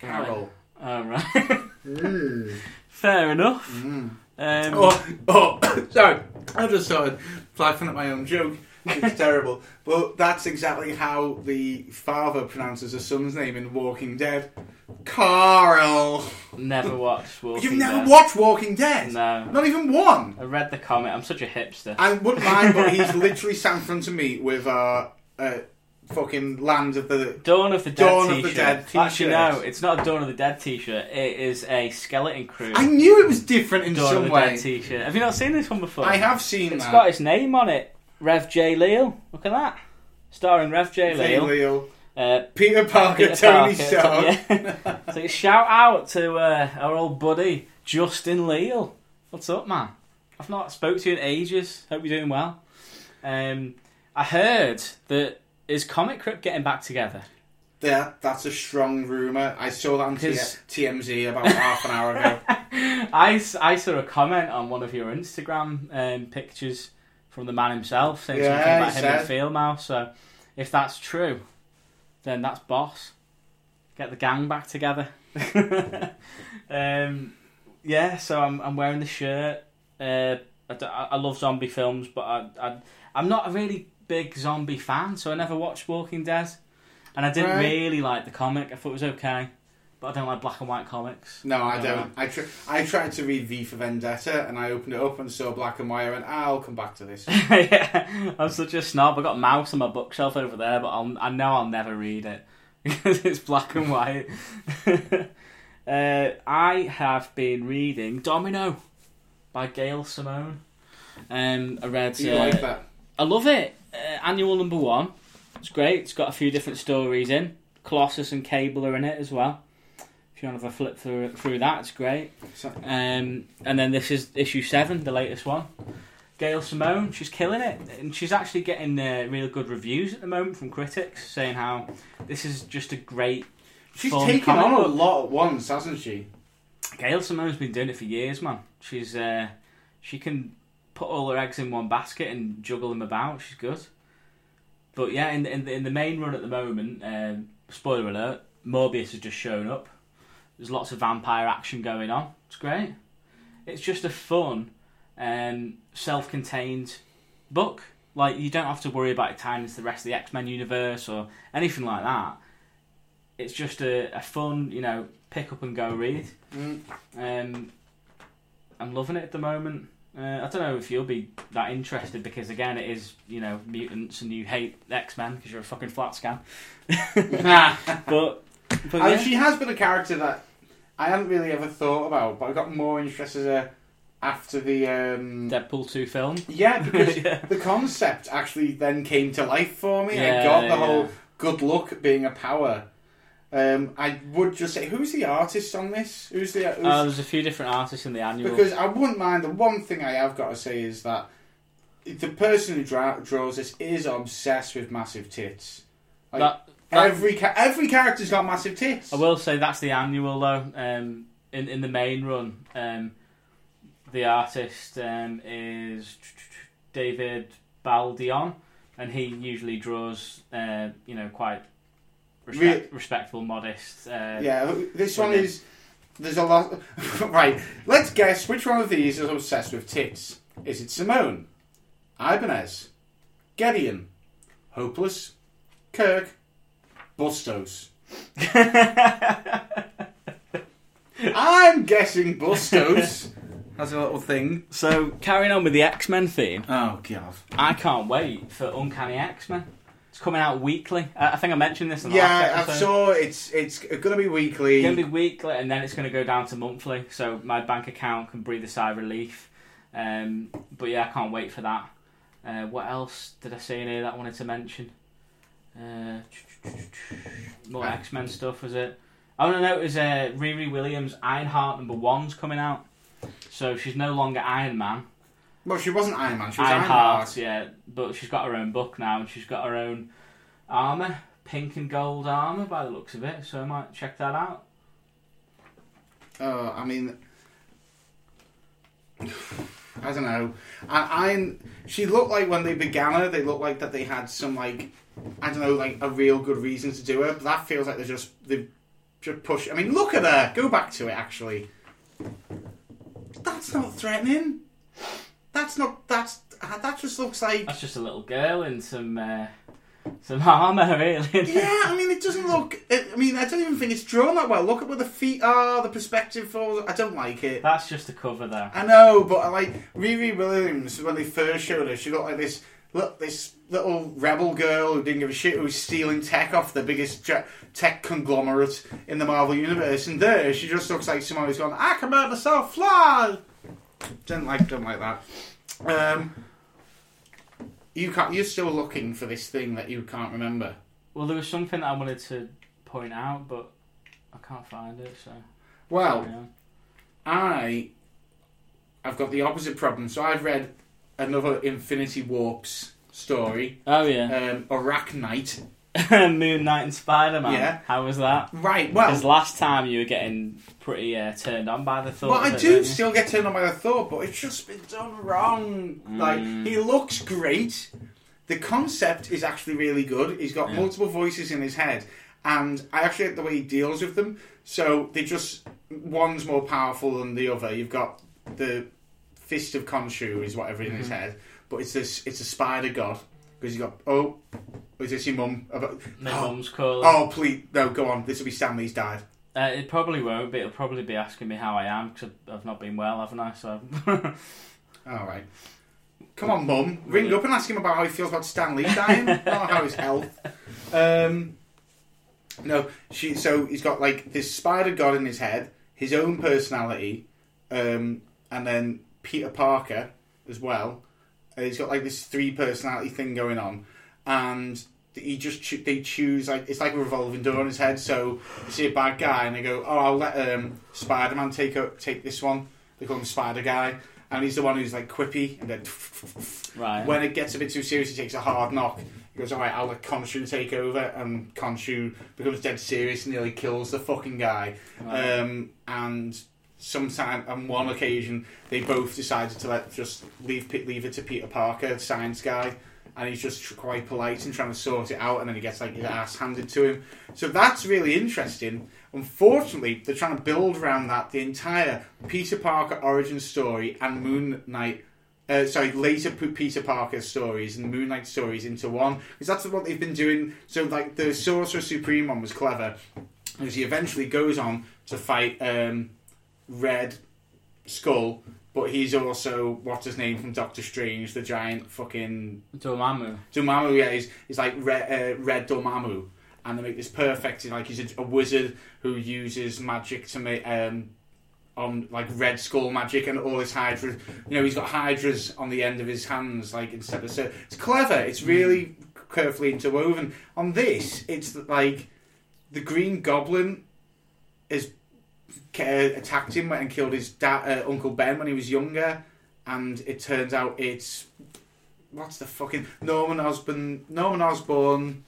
Carol. Oh, right. Fair enough. Um, Oh, oh, sorry. I just started laughing at my own joke. It's terrible. But that's exactly how the father pronounces his son's name in Walking Dead. Carl. Never watched Walking Dead. You've never Dead. watched Walking Dead? No. Not even one? I read the comic. I'm such a hipster. I wouldn't mind, but he's literally sat in front of me with uh, uh, fucking Land of the Dawn of the Dead Dawn of the Dead t-shirt. Actually, no, it's not a Dawn of the Dead t-shirt. It is a Skeleton Crew I knew it was different in Dawn of the way. Dead t-shirt. Have you not seen this one before? I have seen It's that. got his name on it. Rev J. Leal. Look at that. Starring Rev J. Leal. Leal. Uh, Peter Parker, Peter Tony Stark. yeah. so shout out to uh, our old buddy Justin Leal. What's up, man? I've not spoke to you in ages. Hope you're doing well. Um, I heard that is Comic Crypt getting back together. Yeah, that's a strong rumor. I saw that on T- TMZ about half an hour ago. I, I saw a comment on one of your Instagram um, pictures from the man himself saying Yeah, something about he him and said. Field Mouse. So if that's true, then that's boss. Get the gang back together. um, yeah, so I'm I'm wearing the shirt. Uh, I- I love zombie films, but I, I I'm not a really big zombie fan, so I never watched Walking Dead, and I didn't Right. really like the comic. I thought it was okay, but I don't like black and white comics. No, I Uh, don't. I tr- I tried to read V for Vendetta, and I opened it up and saw black and white, and I'll come back to this. yeah, I'm such a snob. I got Maus on my bookshelf over there, but I'll, I know I'll never read it because it's black and white. uh, I have been reading Domino by Gail Simone. Um, I read. Do you uh, like that? I love it. Uh, annual number one. It's great. It's got a few different stories in. Colossus and Cable are in it as well. You want to have a flip through through that, it's great. Um, and then this is issue seven, the latest one. Gail Simone, she's killing it, and she's actually getting uh, real good reviews at the moment from critics, saying how this is just a great. She's taken on a lot at once, hasn't she? Gail Simone's been doing it for years, man. She's uh, she can put all her eggs in one basket and juggle them about. She's good. But yeah, in the, in the, in the main run at the moment, um, spoiler alert, Morbius has just shown up. There's lots of vampire action going on. It's great. It's just a fun, um, self-contained book. Like you don't have to worry about it tying into the rest of the X Men universe or anything like that. It's just a, a fun, you know, pick up and go read. Mm. Um, I'm loving it at the moment. Uh, I don't know if you'll be that interested because again, it is you know mutants and you hate X Men because you're a fucking flat scam. But but And yeah. she has been a character that I hadn't really ever thought about, but I got more interested in her after the. Um, Deadpool two film. yeah, because Yeah. the concept actually then came to life for me. I got the yeah. whole good luck being a power. Um, I would just say, who's the artist on this? Who's the who's, Uh, there's a few different artists in the annual. because I wouldn't mind. The one thing I have got to say is that the person who dra- draws this is obsessed with massive tits. Like, that- every ca- every character's got massive tits. I will say that's the annual though. Um, in in the main run, um, the artist um, is David Baldeón, and he usually draws, uh, you know, quite respect, respectable, modest. Uh, Yeah, this one is. There's a lot. right, let's guess which one of these is obsessed with tits. Is it Simone, Ibanez, Gideon, Hopeless, Kirk, Bustos? I'm guessing Bustos has a little thing. So carrying on with the X Men theme, Oh god. I can't wait for Uncanny X Men. It's coming out weekly. Uh, I think I mentioned this in the last Yeah, I episode. saw it's it's going to be weekly. It's going to be weekly, and then it's going to go down to monthly. So my bank account can breathe a sigh of relief. Um, but yeah, I can't wait for that. Uh, what else did I say in here that I wanted to mention? Uh, more X Men stuff was it? I want to know is uh, Riri Williams Ironheart number one's coming out. So she's no longer Iron Man. Well, she wasn't Iron Man. She was Ironheart, Ironheart. yeah, but she's got her own book now, and she's got her own armor, pink and gold armor by the looks of it. So I might check that out. Oh, I mean, I don't know. I, I, she looked like when they began her, they looked like that they had some like, I don't know, like a real good reason to do it. But that feels like they're just they just push. I mean, look at her. Go back to it. Actually, that's not threatening. That's not. That's that just looks like. That's just a little girl in some uh, some armor, really. Yeah, I mean, it doesn't look. It, I mean, I don't even think it's drawn that well. Look at where the feet are, the perspective falls. I don't like it. That's just a cover, though. I know, but I like Riri Williams when they first showed her. She looked like this look this little rebel girl who didn't give a shit who was stealing tech off the biggest tech conglomerate in the Marvel universe. And there, she just looks like someone who's gone. I can make myself fly. Don't like, don't like that. Um, you can't. You're still looking for this thing that you can't remember. Well, there was something that I wanted to point out, but I can't find it. So Well. I I've got the opposite problem. So I've read another Infinity Warps story, oh yeah, um, Arachknight. Moon Knight and Spider Man. Yeah. How was that? Right. Well, because last time you were getting pretty uh, turned on by the thought. well, I it, do still get turned on by the thought, but it's just been done wrong. Like Mm. he looks great. The concept is actually really good. He's got Yeah. multiple voices in his head, and I actually like the way he deals with them. So they just one's more powerful than the other. You've got the fist of Khonshu is whatever in Mm-hmm. his head, but it's this it's a spider god because you got oh, is this your mum? About- My oh, mum's calling. oh please no, go on. This will be Stan Lee's dad. Uh, it probably won't, but it'll probably be asking me how I am because I've not been well, haven't I? So All right. Come on, mum. Ring up and ask him about how he feels about Stan Lee dying, not how his health. Um, no, she. So he's got like this spider god in his head, his own personality, um, and then Peter Parker as well. Uh, he's got like this three personality thing going on, and he just choo- they choose like it's like a revolving door on his head. So you see a bad guy, and they go, "Oh, I'll let um, Spider Man take o- take this one." They call him Spider Guy, and he's the one who's like quippy, and then right. when it gets a bit too serious, he takes a hard knock. He goes, all right, I'll let Khonshu take over, and Khonshu becomes dead serious and nearly kills the fucking guy. Right. Um, and sometime, on one occasion, they both decided to let just leave leave it to Peter Parker, science guy, and he's just quite polite and trying to sort it out, and then he gets like his ass handed to him. So that's really interesting. Unfortunately, they're trying to build around that the entire Peter Parker origin story and Moon Knight uh, sorry, later put Peter Parker stories and Moon Knight stories into one because that's what they've been doing. So, like the Sorcerer Supreme one was clever, because he eventually goes on to fight um, Red Skull, but he's also what's his name from Doctor Strange, the giant fucking Dormammu. Dormammu. Yeah, he's, he's like Red, uh, Red Dormammu, and they make this perfect. Like he's a, a wizard who uses magic to make. Um, on like red skull magic and all his hydra you know he's got hydras on the end of his hands like instead of so it's clever it's really carefully interwoven on this it's like the green goblin is attacked him and killed his dad uh, uncle ben when he was younger and it turns out it's what's the fucking norman osborn norman osborn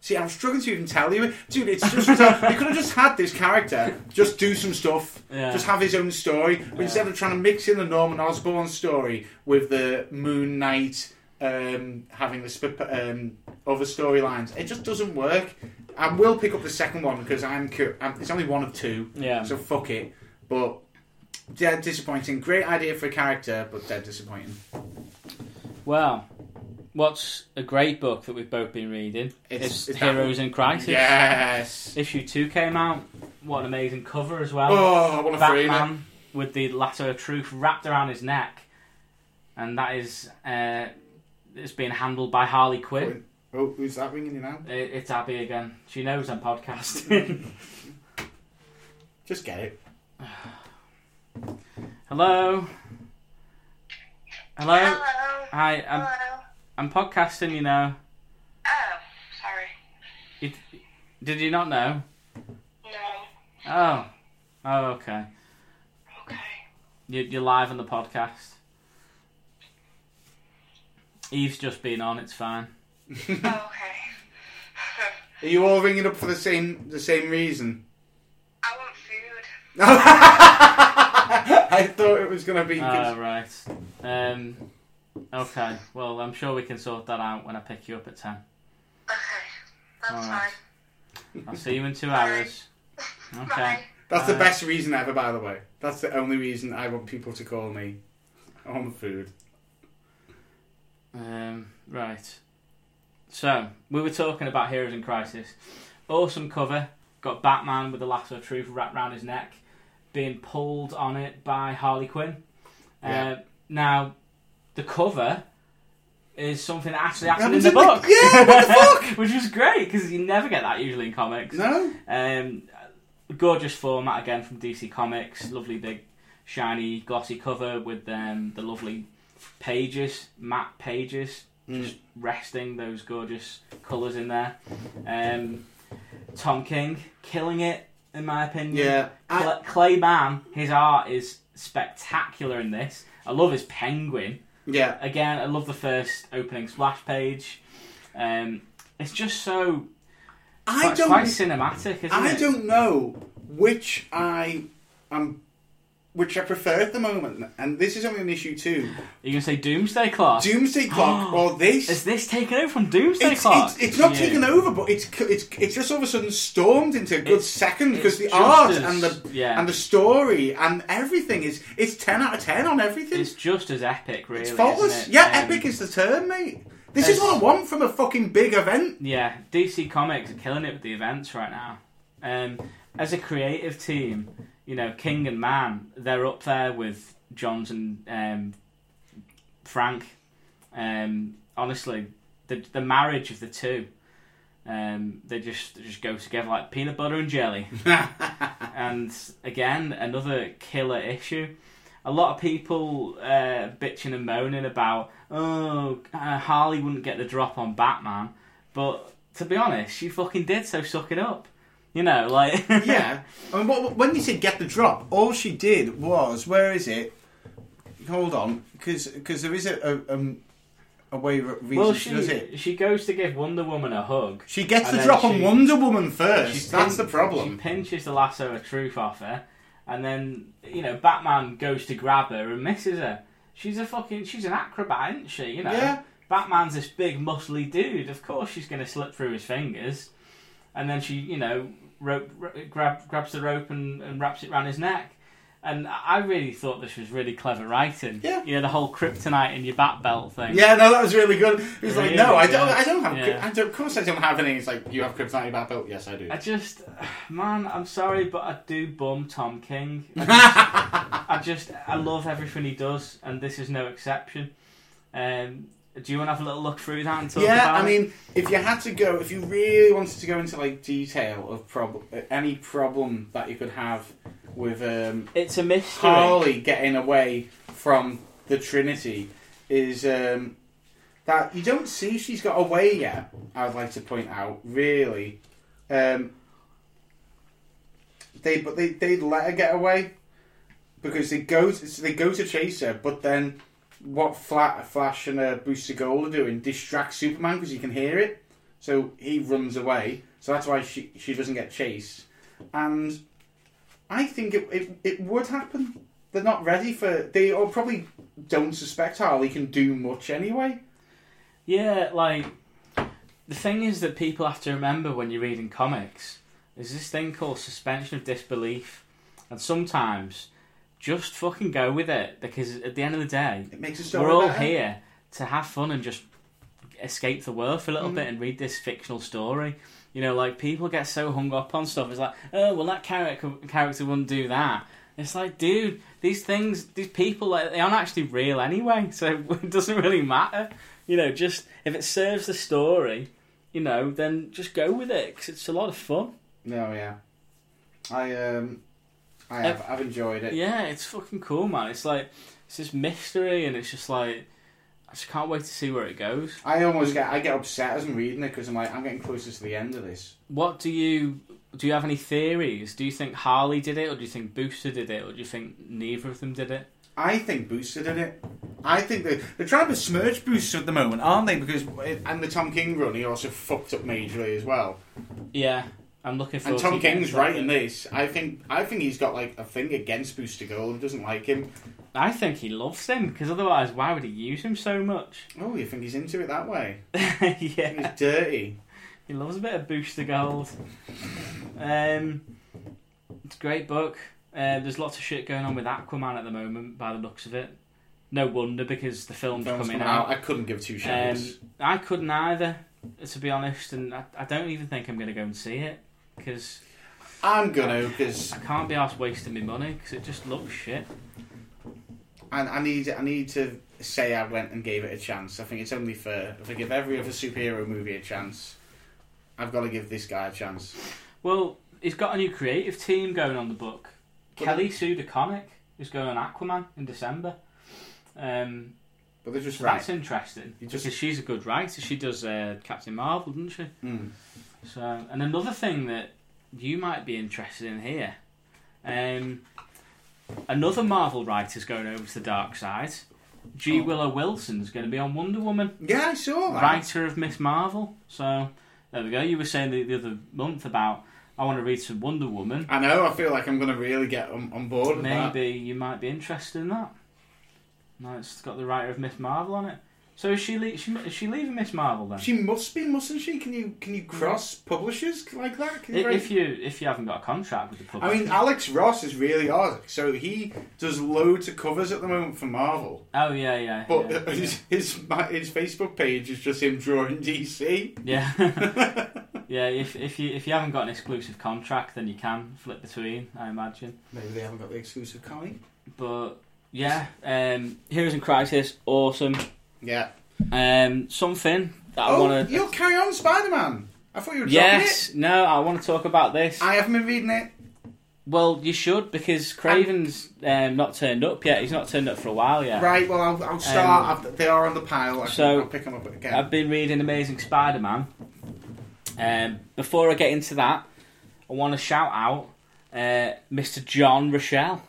See, I'm struggling to even tell you, dude. It's just you could have just had this character just do some stuff, Yeah. just have his own story. But Yeah. instead of trying to mix in the Norman Osborn story with the Moon Knight um, having the sp- um, other storylines, it just doesn't work. I will pick up the second one because I'm, cu- I'm it's only one of two, Yeah. so fuck it. But dead disappointing. Great idea for a character, but dead disappointing. Well, what's a great book that we've both been reading? It's- It's, Heroes in Crisis. Yes. Issue two came out. What an amazing cover as well. Oh, I want to frame it. Batman with the lasso of truth wrapped around his neck, and that is uh, it's being handled by Harley Quinn. Oh, who's that ringing you now? It, it's Abby again. She knows I'm podcasting. Just get it. Hello. Hello. Hello. Hi. I'm Hello. I'm podcasting. You know. Oh, sorry. You, did you not know? No. Oh. Oh. Okay. Okay. You, you're live on the podcast. Eve's just been on. It's fine. okay. Are you all ringing up for the same the same reason? I want food. I thought it was going to be. Oh, right. Um, okay. Well, I'm sure we can sort that out when I pick you up at 10. Okay. That's Alright. fine. I'll see you in two hours. Okay. Bye. That's the best reason ever, by the way. That's the only reason I want people to call me on food. Um, right. So, we were talking about Heroes in Crisis. Awesome cover. Got Batman with the lasso of truth wrapped around his neck, being pulled on it by Harley Quinn. Yeah. Uh, now, the cover is something that actually happened in the book. Yeah, what the fuck? Which was great because you never get that usually in comics. No? Um, gorgeous format again from DC Comics. Lovely big, shiny, glossy cover with um, the lovely pages, matte pages Mm. just resting those gorgeous colours in there. Um, Tom King killing it, in my opinion. Yeah. I- Cla- Clay Mann, his art is spectacular in this. I love his penguin. yeah. Again, I love the first opening splash page. Um, it's just so I quite, don't. quite cinematic, isn't I it? don't know which I am, which I prefer at the moment, and this is only an issue too. You gonna say Doomsday Clock. Doomsday Clock or this. Is this taken over from Doomsday It's, Clock? it's, it's not Yeah. taken over, but it's it's it's just all of a sudden stormed into a good It's- second because the art as- and the yeah. and the story and everything is it's ten out of ten on everything. It's just as epic, really. It's faultless. It? Yeah, Um, epic is the term, mate. This is what I want from a fucking big event. Yeah, DC Comics are killing it with the events right now. Um, as a creative team, you know, King and Mann, they're up there with Johns and um, Frank. Um, honestly, the the marriage of the two, um, they just they just go together like peanut butter and jelly. and again, another killer issue. A lot of people uh, bitching and moaning about, oh, uh, Harley wouldn't get the drop on Batman, but to be honest, she fucking did. So suck it up, you know, like yeah. I mean, what, when you said get the drop, all she did was where is it? Hold on, because there is a a, um, a way re- reason well, she does she it. she goes to give Wonder Woman a hug. She gets the drop on Wonder Woman first. She That's pin- the problem. She pinches the lasso of truth off her, and then you know Batman goes to grab her and misses her. She's a fucking she's an acrobat, isn't she? You know, Yeah. Batman's this big muscly dude. Of course, she's going to slip through his fingers, and then she you know rope, grab, grabs the rope and, and wraps it around his neck. And I really thought this was really clever writing. Yeah. You know, the whole kryptonite in your bat belt thing. Yeah, no, that was really good. He's like, Really no, I don't, good. I don't have, Yeah. I don't, of course I don't have any. He's like, you have kryptonite back belt? Yes, I do. I just, man, I'm sorry, but I do bum Tom King. I just, I just, I love everything he does, and this is no exception. Um, do you want to have a little look through that and talk yeah, about I mean, if you had to go, if you really wanted to go into like detail of problem, any problem that you could have with um, it's a mystery. Harley getting away from the Trinity, is um, that you don't see she's got away yet. I'd like to point out, really. Um, they but they they let her get away because they go to, they go to chase her, but then what Flat Flash and uh, Booster Gold are doing distracts Superman because he can hear it, so he runs away. So that's why she she doesn't get chased, and I think it it, it would happen. They're not ready for they or probably don't suspect Harley can do much anyway. Yeah, like the thing is that people have to remember when you're reading comics is this thing called suspension of disbelief, and sometimes just fucking go with it because at the end of the day, It makes a story. we're all better. here to have fun and just escape the world for a little Mhm. bit and read this fictional story. You know, like people get so hung up on stuff. It's like, oh, well, that character character wouldn't do that. It's like, dude, these things, these people, like, they aren't actually real anyway, so it doesn't really matter. You know, just if it serves the story, you know, then just go with it because it's a lot of fun. No, yeah, I um, I have I've enjoyed it. Yeah, it's fucking cool, man. It's like it's this mystery, and it's just like I just can't wait to see where it goes. I almost get I get upset as I'm reading it because I'm like I'm getting closer to the end of this. What do you do? You have any theories? Do you think Harley did it, or do you think Booster did it, or do you think neither of them did it? I think Booster did it. I think they they're trying to besmirch Booster at the moment, aren't they? Because and the Tom King run, he also fucked up majorly as well. Yeah, I'm looking for. And Tom King's writing this. I think I think he's got like a thing against Booster Gold. He doesn't like him. I think he loves him because otherwise, why would he use him so much? Oh, you think he's into it that way? yeah, He's dirty. he loves a bit of Booster Gold. Um, it's a great book. Uh, there's lots of shit going on with Aquaman at the moment, by the looks of it. No wonder because the film's, Film's coming coming out. out. I couldn't give two Um, shits. I couldn't either, to be honest, and I, I don't even think I'm going to go and see it because I'm gonna because I can't be asked wasting my money because it just looks shit. I, I need I need to say I went and gave it a chance. I think it's only fair. If I give every other superhero movie a chance, I've got to give this guy a chance. Well, he's got a new creative team going on the book. Well, Kelly Sue DeConnick is going on Aquaman in December. Um, but they're just So right. that's interesting You just- because she's a good writer. She does uh, Captain Marvel, doesn't she? Mm. So, and another thing that you might be interested in here, um, another Marvel writer's going over to the dark side. G. Oh. Willow Wilson's going to be on Wonder Woman, Yeah, I saw that. writer of Miss Marvel. So there we go. You were saying the, the other month about I want to read some Wonder Woman. I know. I feel like I'm going to really get on, on board with that. Maybe you might be interested in that. No, it's got the writer of Miss Marvel on it. So is she, le- she is she leaving Miss Marvel then? She must be, mustn't she? Can you can you cross publishers like that? Can you I- if you if you haven't got a contract with the publisher, I mean, Alex Ross is really odd. So he does loads of covers at the moment for Marvel, oh yeah, yeah, but yeah. his, his ma- his Facebook page is just him drawing DC. Yeah, yeah. If if you if you haven't got an exclusive contract, then you can flip between. I imagine. Maybe they haven't got the exclusive comic. But yeah, um, Heroes in Crisis, awesome. Yeah. Um, something that I oh, want to. you'll carry on Spider Man. I thought you were dropping Yes, no, I want to talk about this. I haven't been reading it. Well, you should because Kraven's um, not turned up yet. He's not turned up for a while yet. Right. Well, I'll, I'll start. I've, they are on the pile. I can, so- I'll pick them up again. I've been reading Amazing Spider-Man. Um, before I get into that, I want to shout out uh, Mr. John Rochelle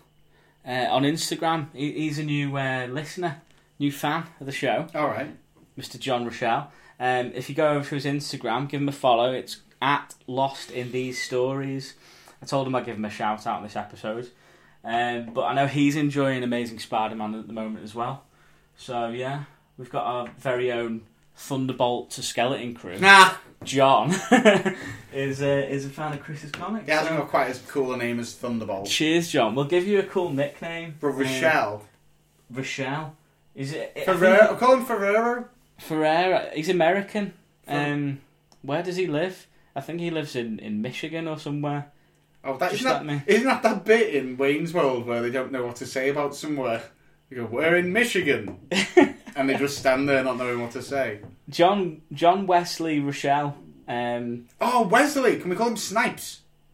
uh, on Instagram. He, he's a new uh, listener, new fan of the show. All right. Mr. John Rochelle. Um, if you go over to his Instagram, give him a follow. It's at Lost in These Stories. I told him I'd give him a shout out in this episode. Um, but I know he's enjoying Amazing Spider Man at the moment as well. So, yeah, we've got our very own Thunderbolt to Skeleton crew. Nah. John is, uh, is a fan of Chris's comics. He hasn't so- got quite as cool a name as Thunderbolt. Cheers, John. We'll give you a cool nickname. But Rochelle. Um, Rochelle. Is it? I think- Ferrero. Call him Ferrero. Ferreira. He's American. Um, where does he live? I think he lives in, in Michigan or somewhere. Oh, that, Just isn't, me- that, isn't that that bit in Wayne's World where they don't know what to say about somewhere? They go, we're in Michigan. and they just stand there not knowing what to say. John John Wesley Rochelle. Um, Oh, Wesley. Can we call him Snipes?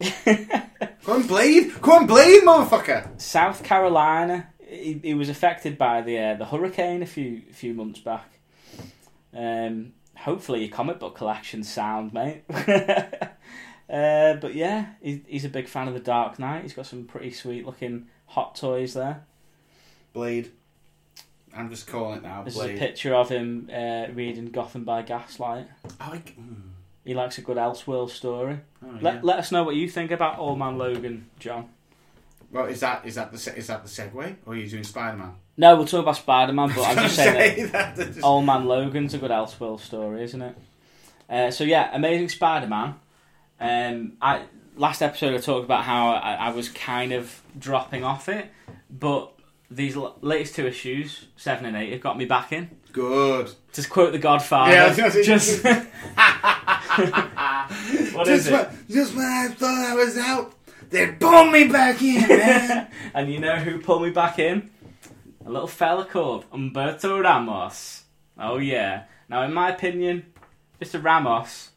call him Blade? Call him Blade, motherfucker! South Carolina. He, he was affected by the uh, the hurricane a few a few months back. Um, hopefully your comic book collection's sound, mate. uh, but yeah, he, he's a big fan of the Dark Knight. He's got some pretty sweet looking hot toys there. Blade. I'm just calling it now, This is a picture of him uh, reading Gotham by Gaslight. I like... mm. He likes a good Elseworld story. Oh, Let, yeah. let us know what you think about Old Man Logan, John. Well, is that is that the is that the segue, or are you doing Spider Man? No, we'll talk about Spider Man, but I'm just saying that that. just- Old Man Logan's a good Elseworld story, isn't it? Uh, so yeah, Amazing Spider Man. Um, I last episode I talked about how I, I was kind of dropping off it, but these l- latest two issues, seven and eight, have got me back in. Good. Just quote The Godfather, Yeah, I was gonna say- just what is just it? When, just when I thought I was out, they pulled me back in, man. And you know who pulled me back in? A little fella called Humberto Ramos. Oh yeah. Now, in my opinion, Mr. Ramos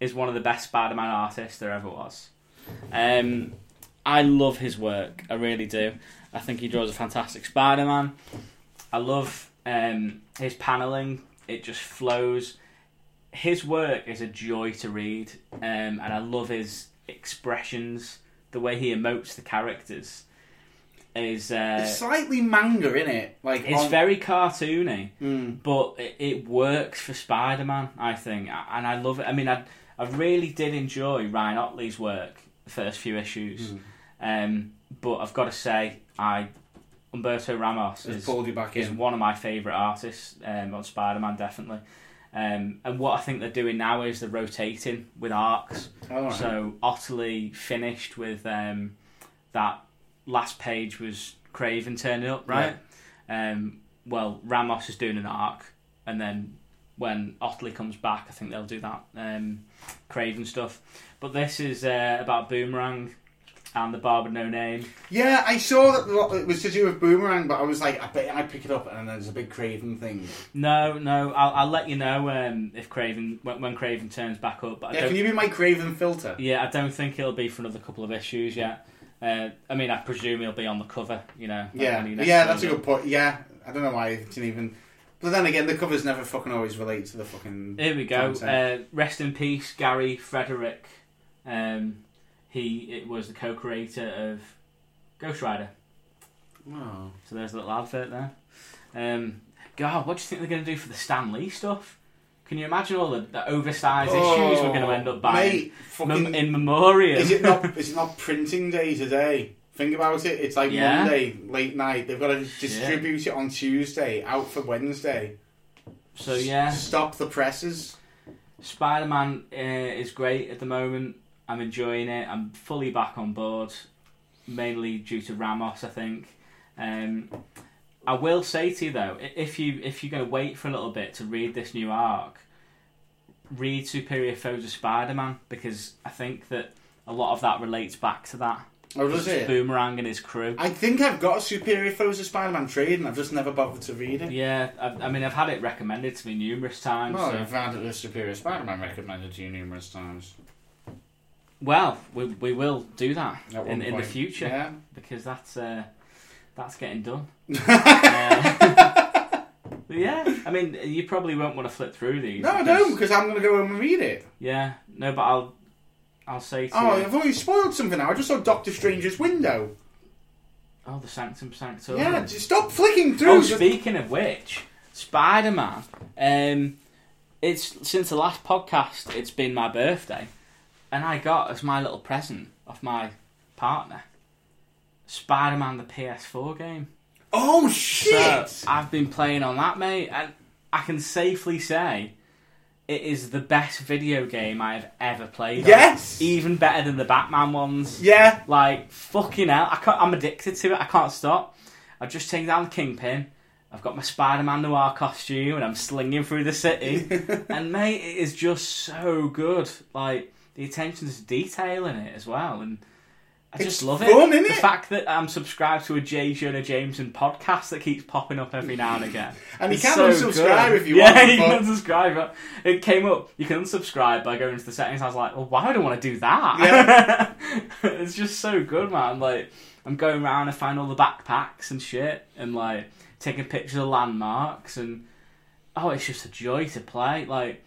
is one of the best Spider-Man artists there ever was. Um, I love his work. I really do. I think he draws a fantastic Spider-Man. I love um, his paneling. It just flows. His work is a joy to read, um, and I love his expressions. The way he emotes the characters is uh, it's slightly manga, in it? Like it's on- very cartoony, Mm. but it, it works for Spider-Man. I think, and I love it. I mean, I I really did enjoy Ryan Ottley's work the first few issues, Mm. um, but I've got to say, I Humberto Ramos It's is pulled you back is one of my favourite artists um, on Spider-Man, definitely. Um, and what I think they're doing now is they're rotating with arcs. Right. So Otterly finished with um, that last page was Kraven turning up, right? Um, well, Ramos is doing an arc, and then when Otterly comes back, I think they'll do that um, Kraven stuff. But this is uh, about Boomerang and the Bar With No Name. Yeah, I saw that it was to do with Boomerang, but I was like, I bet I pick it up, and then there's a big Kraven thing. No, no, I'll, I'll let you know um, if Kraven when, when Kraven turns back up. But I Yeah, don't, can you be my Kraven filter? Yeah, I don't think it'll be for another couple of issues yet. Uh, I mean, I presume he'll be on the cover, you know. Yeah, when he next yeah, that's a turns good point. Yeah, I don't know why I didn't even. But then again, the covers never fucking always relate to the fucking. Here we go. content. Uh, rest in peace, Gary Friedrich. Um, he it was the co-creator of Ghost Rider. Oh. So there's a little advert there. Um, God, what do you think they're going to do for the Stan Lee stuff? Can you imagine all the, the oversized issues we're going to end up buying Oh, Mate, fucking, in memoriam? is it not? Is it not printing day today? Think about it. It's like Yeah. Monday late night. They've got to distribute it on Tuesday, out for Wednesday. so yeah, Stop the presses. Spider Man uh, is great at the moment. I'm enjoying it. I'm fully back on board, mainly due to Ramos, I think. Um, I will say to you though, if you if you're going to wait for a little bit to read this new arc, read Superior Foes of Spider Man because I think that a lot of that relates back to that. Oh, does it? Boomerang and his crew. I think I've got a Superior Foes of Spider-Man trade, and I've just never bothered to read it. Yeah, I, I mean I've had it recommended to me numerous times. Well, so- I've had the Superior Spider-Man recommended to you numerous times. Well, we, we will do that At in, in the future Yeah. because that's uh, that's getting done. Uh, but yeah, I mean, you probably won't want to flip through these. No, I because- don't, because I'm going to go home and read it. Yeah, no, but I'll I'll say to Oh, you. I've already spoiled something now. I just saw Doctor Strange's window. Oh, the Sanctum Sanctorum. Yeah, just stop flicking through. Oh, the- speaking of which, Spider Man. Um, it's since the last podcast. It's been my birthday, and I got as my little present of my partner Spider Man the PS4 game. oh, shit! So I've been playing on that, mate, and I can safely say it is the best video game I have ever played. on. Yes! even better than the Batman ones. yeah. Like fucking hell, I can't, I'm addicted to it. I can't stop. I've just taken down the Kingpin. I've got my Spider-Man noir costume, and I'm slinging through the city. and mate, it is just so good. Like the attention to detail in it as well, and I It's just love fun, it. The fact that I'm subscribed to a J. Jonah Jameson podcast that keeps popping up every now and again. And you can so unsubscribe good. if you yeah, want, you but- can unsubscribe. It came up. You can unsubscribe by going to the settings. I was like, well, why would I want to do that? it's just so good, man. Like, I'm going around and find all the backpacks and shit, and like taking pictures of landmarks, and oh, it's just a joy to play. Like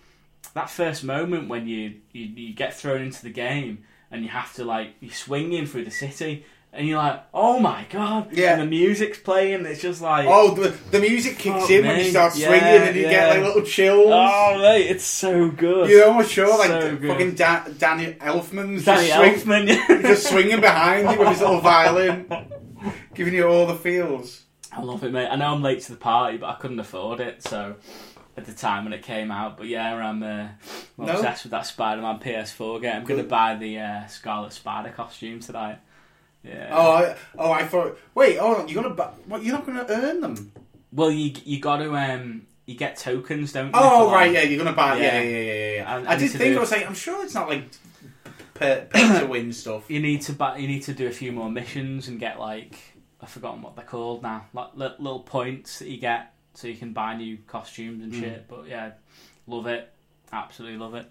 that first moment when you you, you get thrown into the game and you have to like you're swinging through the city. And you're like, oh my god! Yeah. And the music's playing. It's just like, Oh, the, the music kicks Oh, in when you start yeah, swinging and you yeah. get like little chills. Oh mate, it's so good. You're almost sure like So fucking da- Danny Elfman's Danny just, swing, Elfman. just swinging behind you with his little violin, giving you all the feels. I love it, mate. I know I'm late to the party, but I couldn't afford it, so at the time when it came out. But yeah, I'm, uh, No. obsessed with that Spider-Man PS4 game. I'm going to buy the uh, Scarlet Spider costume tonight. Yeah. Oh, I, oh, I thought. Wait, oh, you're gonna. bu- What? You're not gonna earn them. Well, you you got to um you get tokens, don't you? Oh, right, like- yeah, you're gonna buy. Yeah, Yeah. yeah, yeah, yeah. yeah. I- did think do- I was like, I'm sure it's not like pay, pay to win stuff. You need to buy. You need to do a few more missions and get like I've forgotten what they're called now. Like little points that you get so you can buy new costumes and Mm. shit. But yeah, love it. Absolutely love it.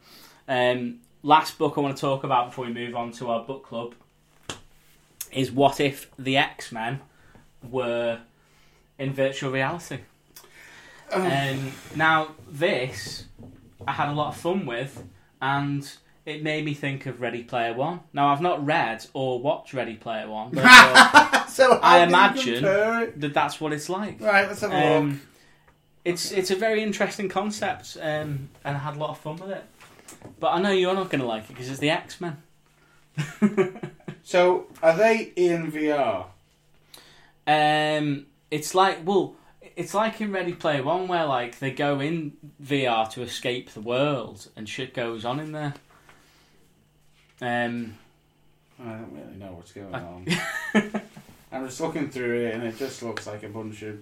Um, last book I want to talk about before we move on to our book club is what if the X Men were in virtual reality. Um, now this I had a lot of fun with, and it made me think of Ready Player One. Now I've not read or watched Ready Player One, but I so I imagine- that that's what it's like. Right, let's have a look. It's it's a very interesting concept, um, and I had a lot of fun with it. But I know you're not going to like it because it's the X Men. So, are they in VR? Um, it's like well, it's like in Ready Player One where like they go in VR to escape the world and shit goes on in there. Um, I don't really know what's going I- on. I'm just looking through it, and it just looks like a bunch of.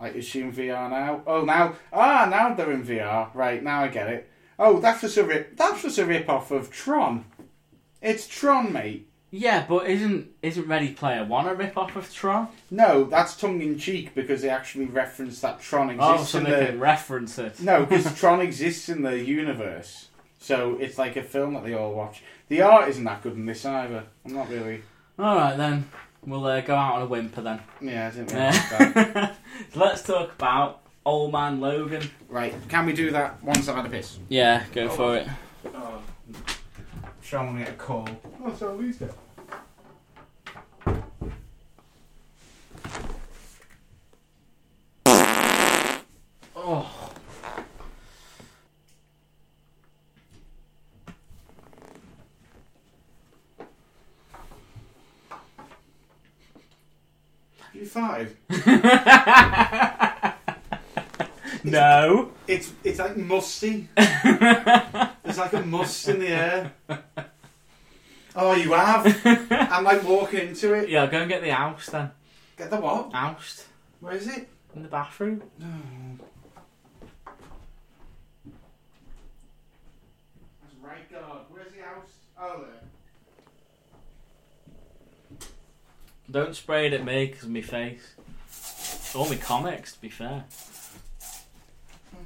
Like, is she in VR now? Oh, now, ah, now they're in VR. Right now, I get it. Oh, that's just a rip. That's just a rip off of Tron. It's Tron, mate. yeah, but isn't isn't Ready Player One a rip off of Tron? No, that's tongue in cheek because they actually reference that Tron exists Oh, so in they the. can reference it. No, because Tron exists in the universe, so it's like a film that they all watch. The art isn't that good in this either. I'm not really. All right then, we'll uh, go out on a whimper then. Yeah, I didn't really like that. Uh, Let's talk about Old Man Logan. Right, can we do that once I've had a piss? Yeah, go for it. Oh. Sean will get a call. Oh, so Louise five? no. It's it's like musty. There's like a must in the air. Oh, you have? I'm like walking into it. Yeah, go and get the oust then. Get the what? Oust Where is it? in the bathroom. That's right guard. Where's the house? Oh, there. Don't spray it at me because of my face. Or my comics, to be fair.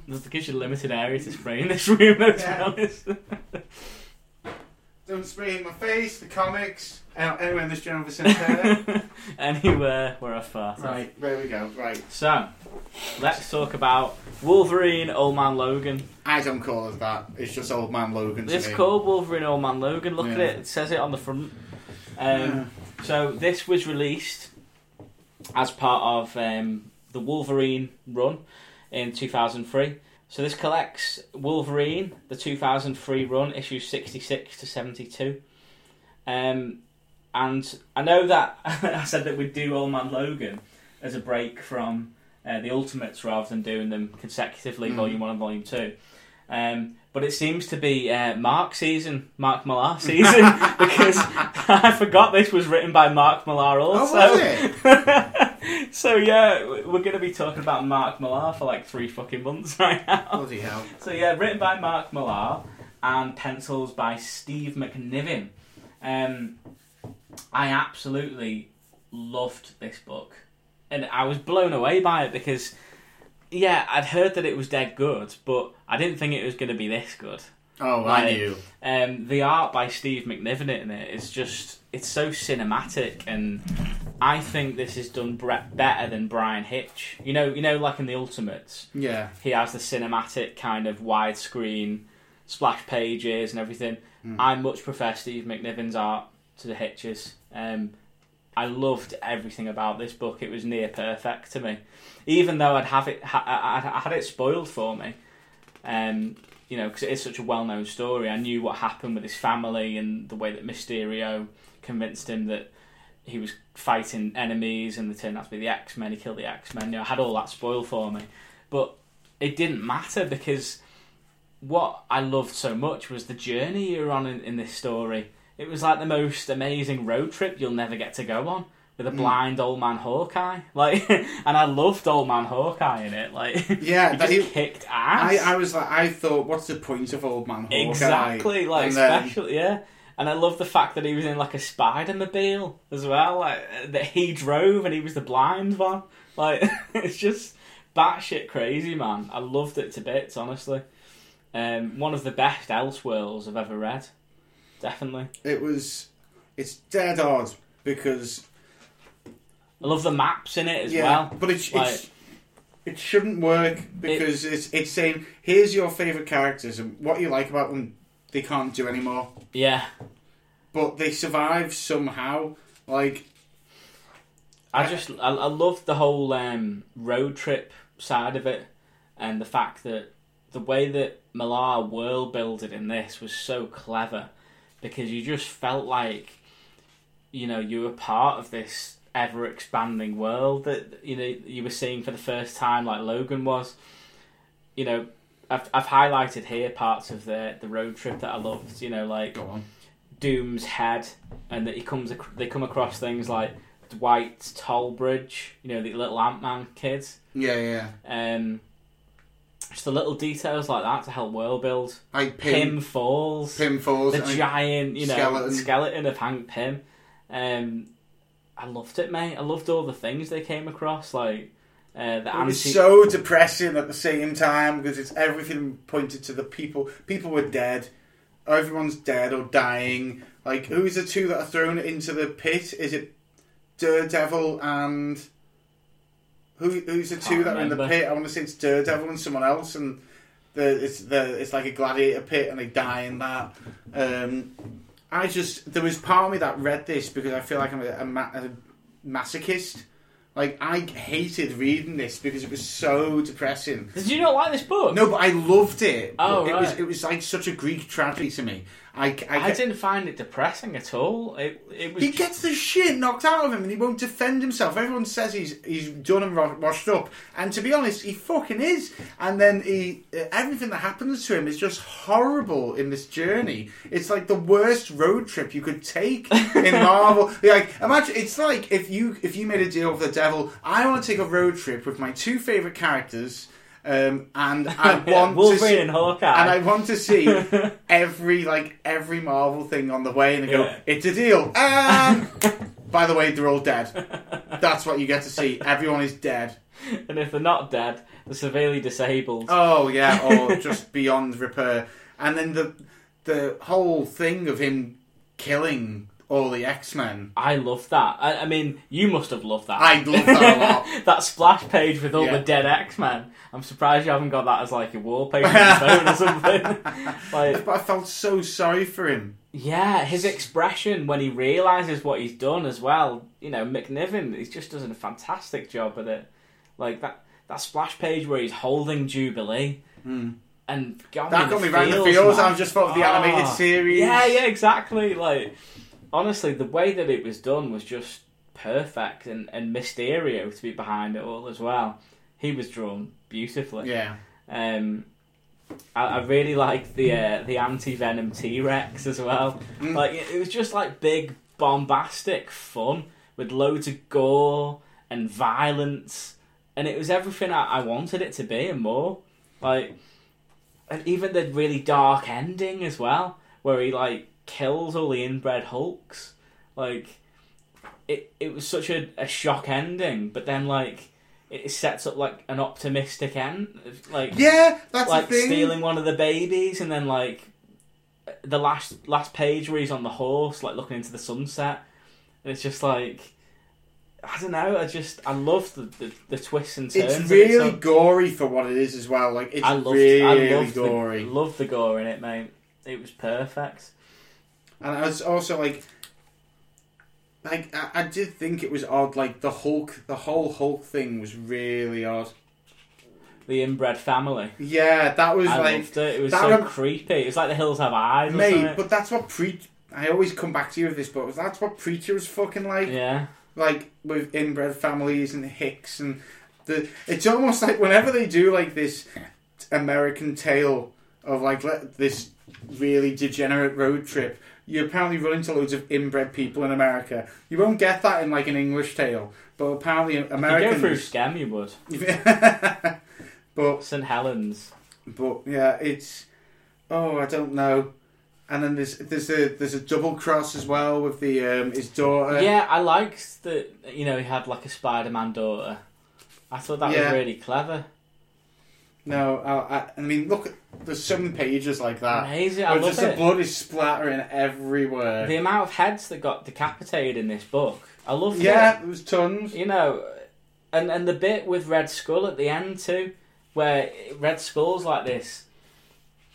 It gives you a limited area to spray in this room, though, to be honest. Don't spray in my face, the comics, uh, anywhere in this general vicinity. Anywhere where I fart. right, there we go. Right. So, let's talk about Wolverine, Old Man Logan. I don't call it that. It's just old man Logan to It's me. called Wolverine, Old Man Logan. Look at Yeah. it, it says it on the front. Um, So, this was released as part of um, the Wolverine run in 2003. So, this collects Wolverine, the 2003 run, issues 66 to 72. Um, and I know that I said that we'd do Old Man Logan as a break from uh, the Ultimates rather than doing them consecutively, Mm. Volume 1 and Volume 2. Um, but it seems to be uh, Mark season, Mark Millar season, because I forgot this was written by Mark Millar also. Oh, was it? so yeah, we're going to be talking about Mark Millar for like three fucking months right now. Bloody hell. So yeah, written by Mark Millar and pencils by Steve McNiven. Um, I absolutely loved this book, and I was blown away by it because, yeah, I'd heard that it was dead good, but I didn't think it was going to be this good. Oh, I knew. Um, the art by Steve McNiven in it is just it's so cinematic, and I think this is done bre- better than Bryan Hitch. You know, you know, like in the Ultimates Yeah. he has the cinematic kind of widescreen splash pages and everything. I much prefer Steve McNiven's art to the Hitches. Um, I loved everything about this book. It was near perfect to me, even though I'd have it, I had it spoiled for me. Um, you know, because it is such a well-known story. I knew what happened with his family and the way that Mysterio convinced him that he was fighting enemies and they turned out to be the X Men. He killed the X Men. You know, I had all that spoiled for me, but it didn't matter because what I loved so much was the journey you're on in, in this story. It was like the most amazing road trip you'll never get to go on with a blind old man Hawkeye. Like, and I loved old man Hawkeye in it. Like, Yeah, he that just he- kicked I, ass. I was like, I thought, what's the point of old man Hawkeye? Exactly, like And then- yeah. And I love the fact that he was in like a Spider Mobile as well, like that he drove and he was the blind one. Like it's just batshit crazy, man. I loved it to bits, honestly. Um, one of the best Elseworlds I've ever read, definitely. It was. It's dead odd because I love the maps in it as yeah, well. but it Like- it's, it shouldn't work because it's it's saying here's your favorite characters and what you like about them they can't do anymore, Yeah, but they survive somehow. Like I just I, I loved the whole um, road trip side of it, and the fact that the way that Millar world builded in this was so clever, because you just felt like, you know, you were part of this ever expanding world that you know you were seeing for the first time, like Logan was. You know, I've I've highlighted here parts of the the road trip that I loved. You know, like go on. Doom's head, and that he comes. ac- They come across things like Dwight's toll bridge you know, the little Ant Man kids Yeah, yeah. Um, just the little details like that to help world build. Like Pym, Pym, falls, Pym falls. the giant, you know, skeleton. skeleton. of Hank Pym. Um, I loved it, mate. I loved all the things they came across, like uh, the It anti. was so depressing at the same time because it's everything pointed to the people. People were dead. Everyone's dead or dying. Like who's the two that are thrown into the pit? Is it Daredevil and who, who's the two that are in the remember. pit? I want to say it's Daredevil and someone else, and the it's the it's like a gladiator pit, and they die in that. Um, I just there was part of me that read this because I feel like I'm a, a, ma- a masochist. Like I hated reading this because it was so depressing. Did you not like this book? No, but I loved it. Oh, it was right. it was like such a Greek tragedy to me. I, I, I didn't find it depressing at all. It it was He gets the shit knocked out of him and he won't defend himself. Everyone says he's he's done and washed up, and to be honest, he fucking is. And then he uh, everything that happens to him is just horrible in this journey. It's like the worst road trip you could take in Marvel. Like imagine it's like if you if you made a deal with the devil. I want to take a road trip with my two favorite characters. Um, and I want to Wolverine see, and Hawkeye. and I want to see every like every Marvel thing on the way, and they go, Yeah. "It's a deal." And by the way, they're all dead. That's what you get to see. Everyone is dead. and if they're not dead, they're severely disabled. Oh yeah, or just beyond repair. And then the the whole thing of him killing all the X Men. I love that. I, I mean, you must have loved that. I love that a lot. that splash page with all Yeah. the dead X Men. I'm surprised you haven't got that as like a wallpaper on your phone or something. like, But I felt so sorry for him. yeah, his expression when he realizes what he's done as well. You know, McNiven, he's just doing a fantastic job with it. Like that that splash page where he's holding Jubilee. And got. That me got me right in the feels, feels. man. I just thought of the animated Ah. series. Yeah, yeah, exactly. Like, honestly, the way that it was done was just perfect, and and Mysterio to be behind it all as well. He was drawn beautifully. Yeah. Um, I, I really liked the uh, the anti venom T Rex as well. Mm. Like, it, it was just like big bombastic fun with loads of gore and violence, and it was everything I, I wanted it to be and more. Like, and even the really dark ending as well, where he like kills all the inbred Hulks. Like, it it was such a, a shock ending, but then like it sets up like an optimistic end, like Yeah, that's like the thing. stealing one of the babies, and then like the last last page where he's on the horse, like looking into the sunset, and it's just like. I don't know. I just I love the, the, the twists and turns. It's of it, so- really gory for what it is as well. Like it's I loved, really I loved gory. The, loved the gore in it, mate. It was perfect. And I was also like, like I, I did think it was odd. Like the Hulk, the whole Hulk thing was really odd. The inbred family. Yeah, that was I like, loved it. It was that so would- creepy. It was like the hills have eyes. mate. But that's what pre. I always come back to you with this, but that's what Preacher was fucking like. yeah, Like with inbred families and Hicks and the. It's almost like whenever they do like this American tale of like this really degenerate road trip. You apparently run into loads of inbred people in America. You won't get that in like an English tale, but apparently if you Americans. go through Skem, you would. but St Helens. but yeah, it's oh I don't know. And then there's there's a there's a double cross as well with the um, his daughter. yeah, I liked that. You know, he had like a Spider-Man daughter. I thought that Yeah. was really clever. No, I, I, I mean look, there's so many pages like that. Amazing. I Where love just the it. blood is splattering everywhere. The amount of heads that got decapitated in this book, I loved it. yeah, there was tons. you know, and and the bit with Red Skull at the end too, where Red Skull's like this.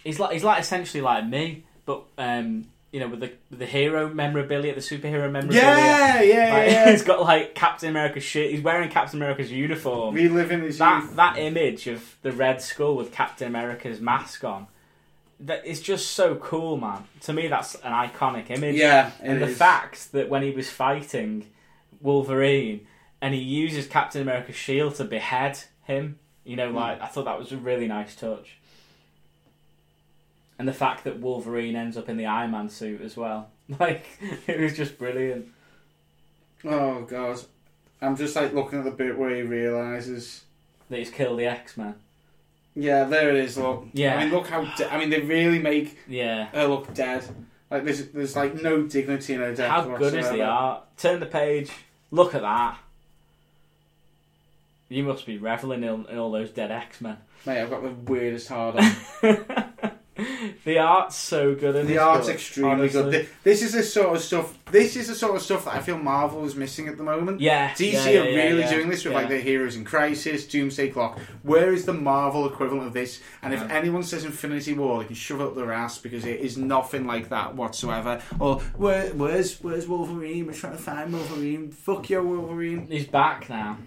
He's like he's like essentially like me, but um, you know, with the with the hero memorabilia, the superhero memorabilia. Yeah, yeah, Like, yeah. he's got like Captain America's shit. He's wearing Captain America's uniform. Reliving his that youth. that image of the Red Skull with Captain America's mask on, that is just so cool, man. To me, that's an iconic image. Yeah, and the is. fact that when he was fighting Wolverine and he uses Captain America's shield to behead him, you know, hmm. like I thought that was a really nice touch. And the fact that Wolverine ends up in the Iron Man suit as well, like it was just brilliant. Oh god, I'm just like looking at the bit where he realizes. That he's killed the X Men. Yeah, there it is. Look. Yeah. I mean, look how. De- I mean, they really make Yeah. her look dead. Like there's there's like no dignity in her death. How good is the art? Turn the page. Look at that. You must be reveling in, in all those dead X Men. Mate, I've got the weirdest hard on. The art's so good in The this art's book, extremely honestly. good. Th- This is the sort of stuff. This is the sort of stuff that I feel Marvel is missing at the moment. Yeah, DC yeah, yeah, are yeah, really yeah. doing this with like Yeah. the Heroes in Crisis, Doomsday Clock. Where is the Marvel equivalent of this? And if anyone says Infinity War, they can shove up their ass because it is nothing like that whatsoever. Or where, where's where's Wolverine? We're trying to find Wolverine. Fuck your Wolverine. He's back now.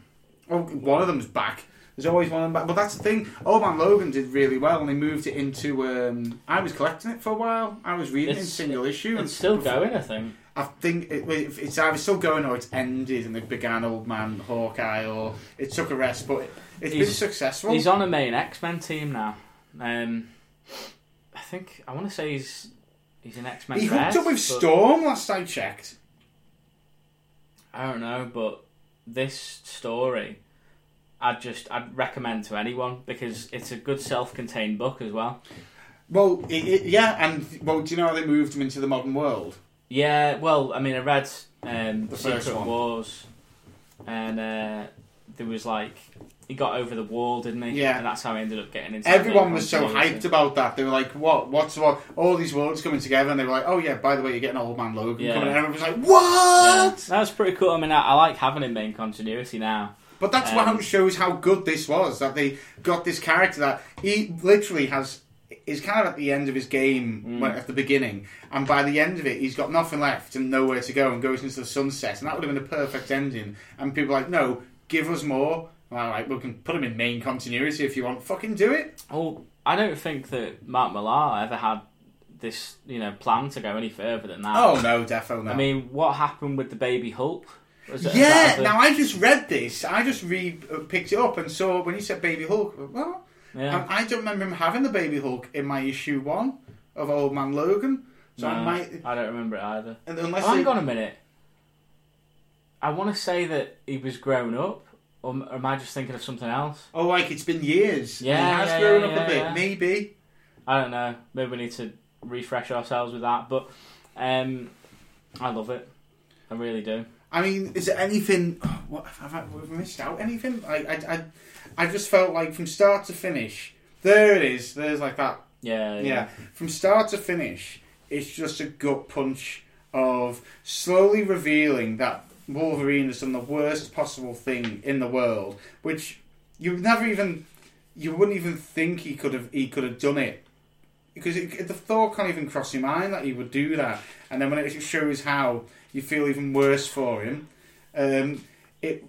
Oh, one of them's back. There's always one of them back. But that's the thing. Old Man Logan did really well, and they moved it into. Um, I was collecting it for a while. I was reading it in single issue. and It's still going, I think. I think it, it's either still going or it's ended, and they began Old Man Hawkeye, or it took a rest. But it, it's been successful. He's on a main X Men team now. Um, I think I want to say he's he's an X Men. he hooked up with Storm last I checked. I don't know, but this story, I'd just I'd recommend to anyone because it's a good self-contained book as well. Well, it, it, yeah, and well, do you know how they moved him into the modern world? Yeah, well, I mean, I read um, The first Secret one. Wars, and uh, there was like he got over the wall, didn't he? Yeah. and that's how he ended up getting into. Everyone was so hyped about that. They were like, "What? What's what? All these worlds coming together?" And they were like, "Oh yeah, by the way, you're getting Old Man Logan Yeah. coming." And everyone was like, Yeah. "What?" That was pretty cool. I mean, I, I like having him in continuity now. But that's Um, what shows how good this was. That they got this character that he literally has is kind of at the end of his game Mm. at the beginning, and by the end of it, he's got nothing left and nowhere to go, and goes into the sunset, and that would have been a perfect ending. And people are like, no, give us more. like we can put him in main continuity if you want. Fucking do it. Oh, I don't think that Mark Millar ever had this, you know, plan to go any further than that. Oh no, definitely. Not. I mean, what happened with the baby Hulk? Yeah. Now I just read this. I just re uh, picked it up and saw when you said Baby Hulk. Well, yeah. And I don't remember him having the Baby Hulk in my issue one of Old Man Logan. So I might, I don't remember it either. and unless Oh, hang on a minute. I want to say that he was grown up, or, or am I just thinking of something else? oh, like it's been years. Yeah, he has yeah, grown yeah, up a bit. Maybe. I don't know. Maybe we need to refresh ourselves with that. But um, I love it. I really do. I mean, is there anything? What have I have missed out? Anything? I, I, I, I just felt like from start to finish. There it is. There's like that Yeah, Yeah, from start to finish, it's just a gut punch of slowly revealing that Wolverine has done the worst possible thing in the world, which you never even, you wouldn't even think he could have he could have done it, because it, the thought can't even cross your mind that he would do that. And then when it shows how you feel even worse for him, um, it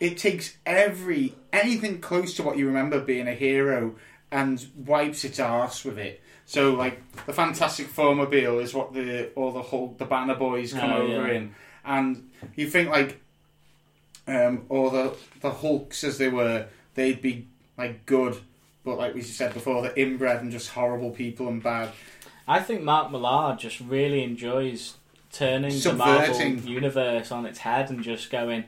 it takes every anything close to what you remember being a hero and wipes its arse with it. So like the Fantastic Four mobile is what the all the Hulk the Banner Boys come Oh, over yeah. in, and you think like um, or the the Hulks as they were, they'd be like good, but like we said before, they're inbred and just horrible people and bad. I think Mark Millar just really enjoys turning the Marvel universe on its head and just going,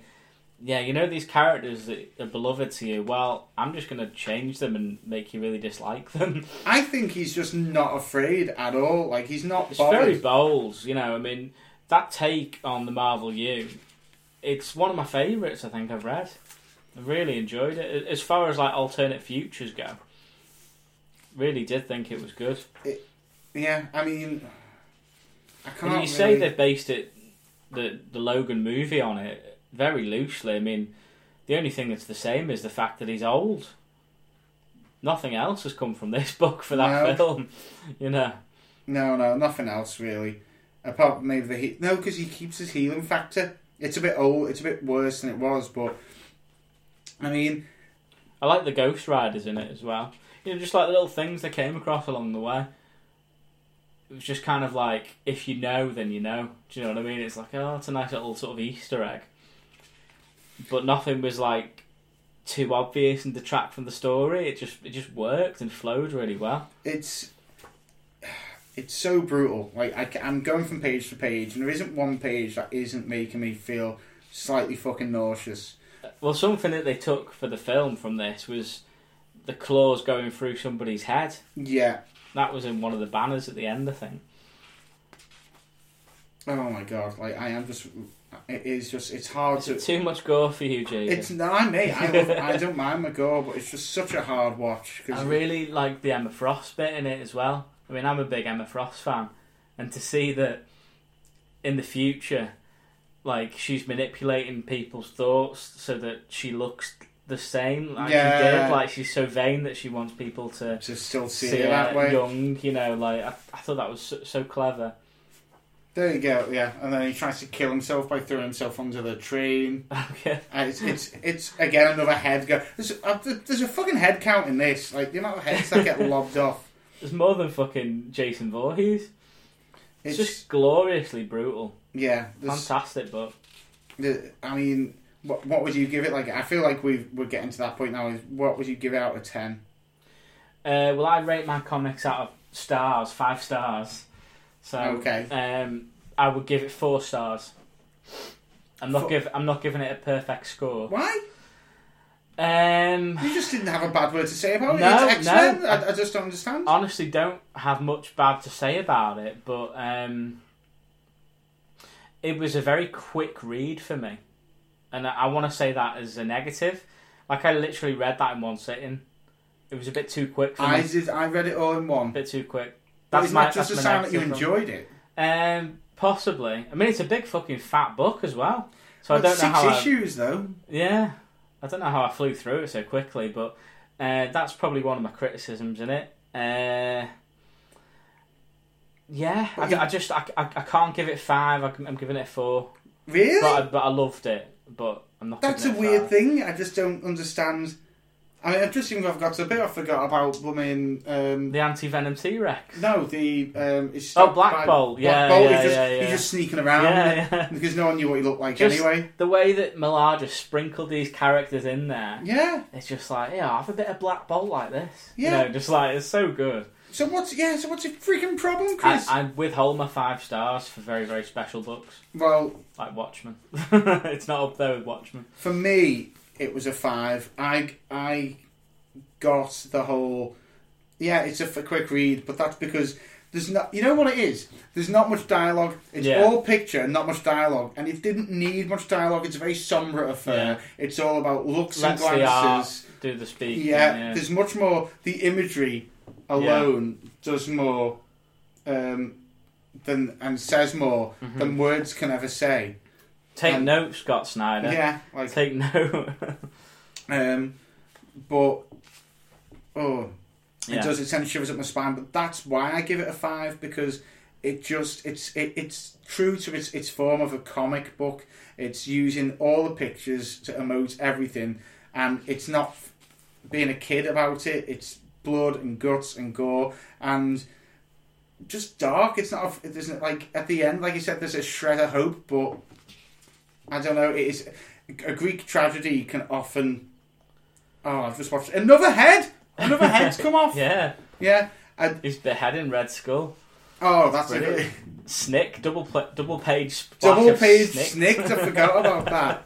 yeah, you know these characters that are beloved to you. Well, I'm just going to change them and make you really dislike them. I think he's just not afraid at all. Like he's not. It's bothered. very bold, you know. I mean, that take on the Marvel U, it's one of my favourites. I think I've read. I really enjoyed it. As far as like alternate futures go, really did think it was good. Yeah, I mean, I can't. And you say they've based it, the the Logan movie on it very loosely. I mean, the only thing that's the same is the fact that he's old. Nothing else has come from this book for that No. film, you know. No, no, nothing else really. Apart from maybe the he- no, because he keeps his healing factor. It's a bit old. It's a bit worse than it was, but I mean, I like the Ghost Riders in it as well. You know, just like the little things they came across along the way. It was just kind of like, if you know, then you know. Do you know what I mean? It's like, oh, it's a nice little sort of Easter egg. But nothing was like too obvious and detract from the story. It just it just worked and flowed really well. it's it's so brutal. Like I, am going from page to page, and there isn't one page that isn't making me feel slightly fucking nauseous. Uh, well, something that they took for the film from this was the claws going through somebody's head. Yeah. That was in one of the banners at the end, I think. Oh my god. Like I am just. It is just. It's hard Is to. it too much gore for you, Jason? It's no, I may. I love, I don't mind my gore, but it's just such a hard watch. 'cause I really like the Emma Frost bit in it as well. I mean, I'm a big Emma Frost fan, and to see that in the future, like she's manipulating people's thoughts so that she looks the same like Yeah. she did. Like she's so vain that she wants people to To still see, see it that her way. young. You know, like I, I thought that was so, so clever. There you go. Yeah, and then he tries to kill himself by throwing himself under the train. Okay. And it's, it's it's again another head go. There's uh, a, there's a fucking head count in this. Like the amount of heads that get lobbed off. There's more than fucking Jason Voorhees. It's, It's, just gloriously brutal. yeah. Fantastic book. the- I mean, what what would you give it? Like I feel like we we're getting to that point now. Is what would you give it out of ten? Uh, well, I rate my comics out of stars, five stars. So Okay. um, I would give it four stars. I'm not Four- give I'm not giving it a perfect score. Why? Um, You just didn't have a bad word to say about it. No, it's excellent. no. I, I just don't understand. honestly, don't have much bad to say about it, but um, it was a very quick read for me, and I, I want to say that as a negative. Like I literally read that in one sitting. It was a bit too quick for I me. did. I read it all in A one. bit too quick. That's my that just a that's my sign that you enjoyed it? Um, possibly. I mean, it's a big fucking fat book as well. So Well, I don't know six how. I, issues though. yeah, I don't know how I flew through it so quickly, but uh, that's probably one of my criticisms in it. Uh, yeah, I, I just I, I, I can't give it five. I, am giving it a four, Really? but I, but I loved it. But I'm not. That's a giving weird five. thing. I just don't understand. I mean, I've just even I've got to a bit. I forgot about blooming. Um, The anti venom T Rex. no, the um, it's Oh, Black by- Bolt. Yeah, Black Bolt. yeah, he's, just, yeah, yeah. he's just sneaking around Yeah, yeah. because no one knew what he looked like Just- anyway. The way that Millar just sprinkled these characters in there. Yeah. It's just like, yeah, I have a bit of Black Bolt like this. Yeah. You know, just like, it's so good. So what's yeah? So what's your freaking problem, I, Chris? I withhold my five stars for very, very special books, well, like Watchmen. it's not up there with Watchmen. for me, it was a five. I I got the whole. Yeah, it's a f- quick read, but that's because there's not. You know what it is? There's not much dialogue. It's Yeah. all picture, and not much dialogue, and it didn't need much dialogue. It's a very sombre affair. It's all about looks Let's and the art glances. do the speaking. Yeah, Yeah, there's much more. The imagery alone does more um, than and says more Mm-hmm. than words can ever say. Take and- note, Scott Snyder. Yeah, like Take note. Um, but oh, Yeah. it does. It sends shivers up my spine. But that's why I give it a five because it just it's it, it's true to its its form of a comic book. It's using all the pictures to emote everything, and it's not being a kid about it. It's blood and guts and gore and just dark. It's not. It isn't like at the end, like you said, there's a shred of hope, but I don't know. It is a Greek tragedy can often. Oh, I've just watched another head. Another head's come off. yeah. Yeah. I, He's beheading Red Skull. oh, that's a Snick, double pla- double page double page Snick. snicked. I forgot about that.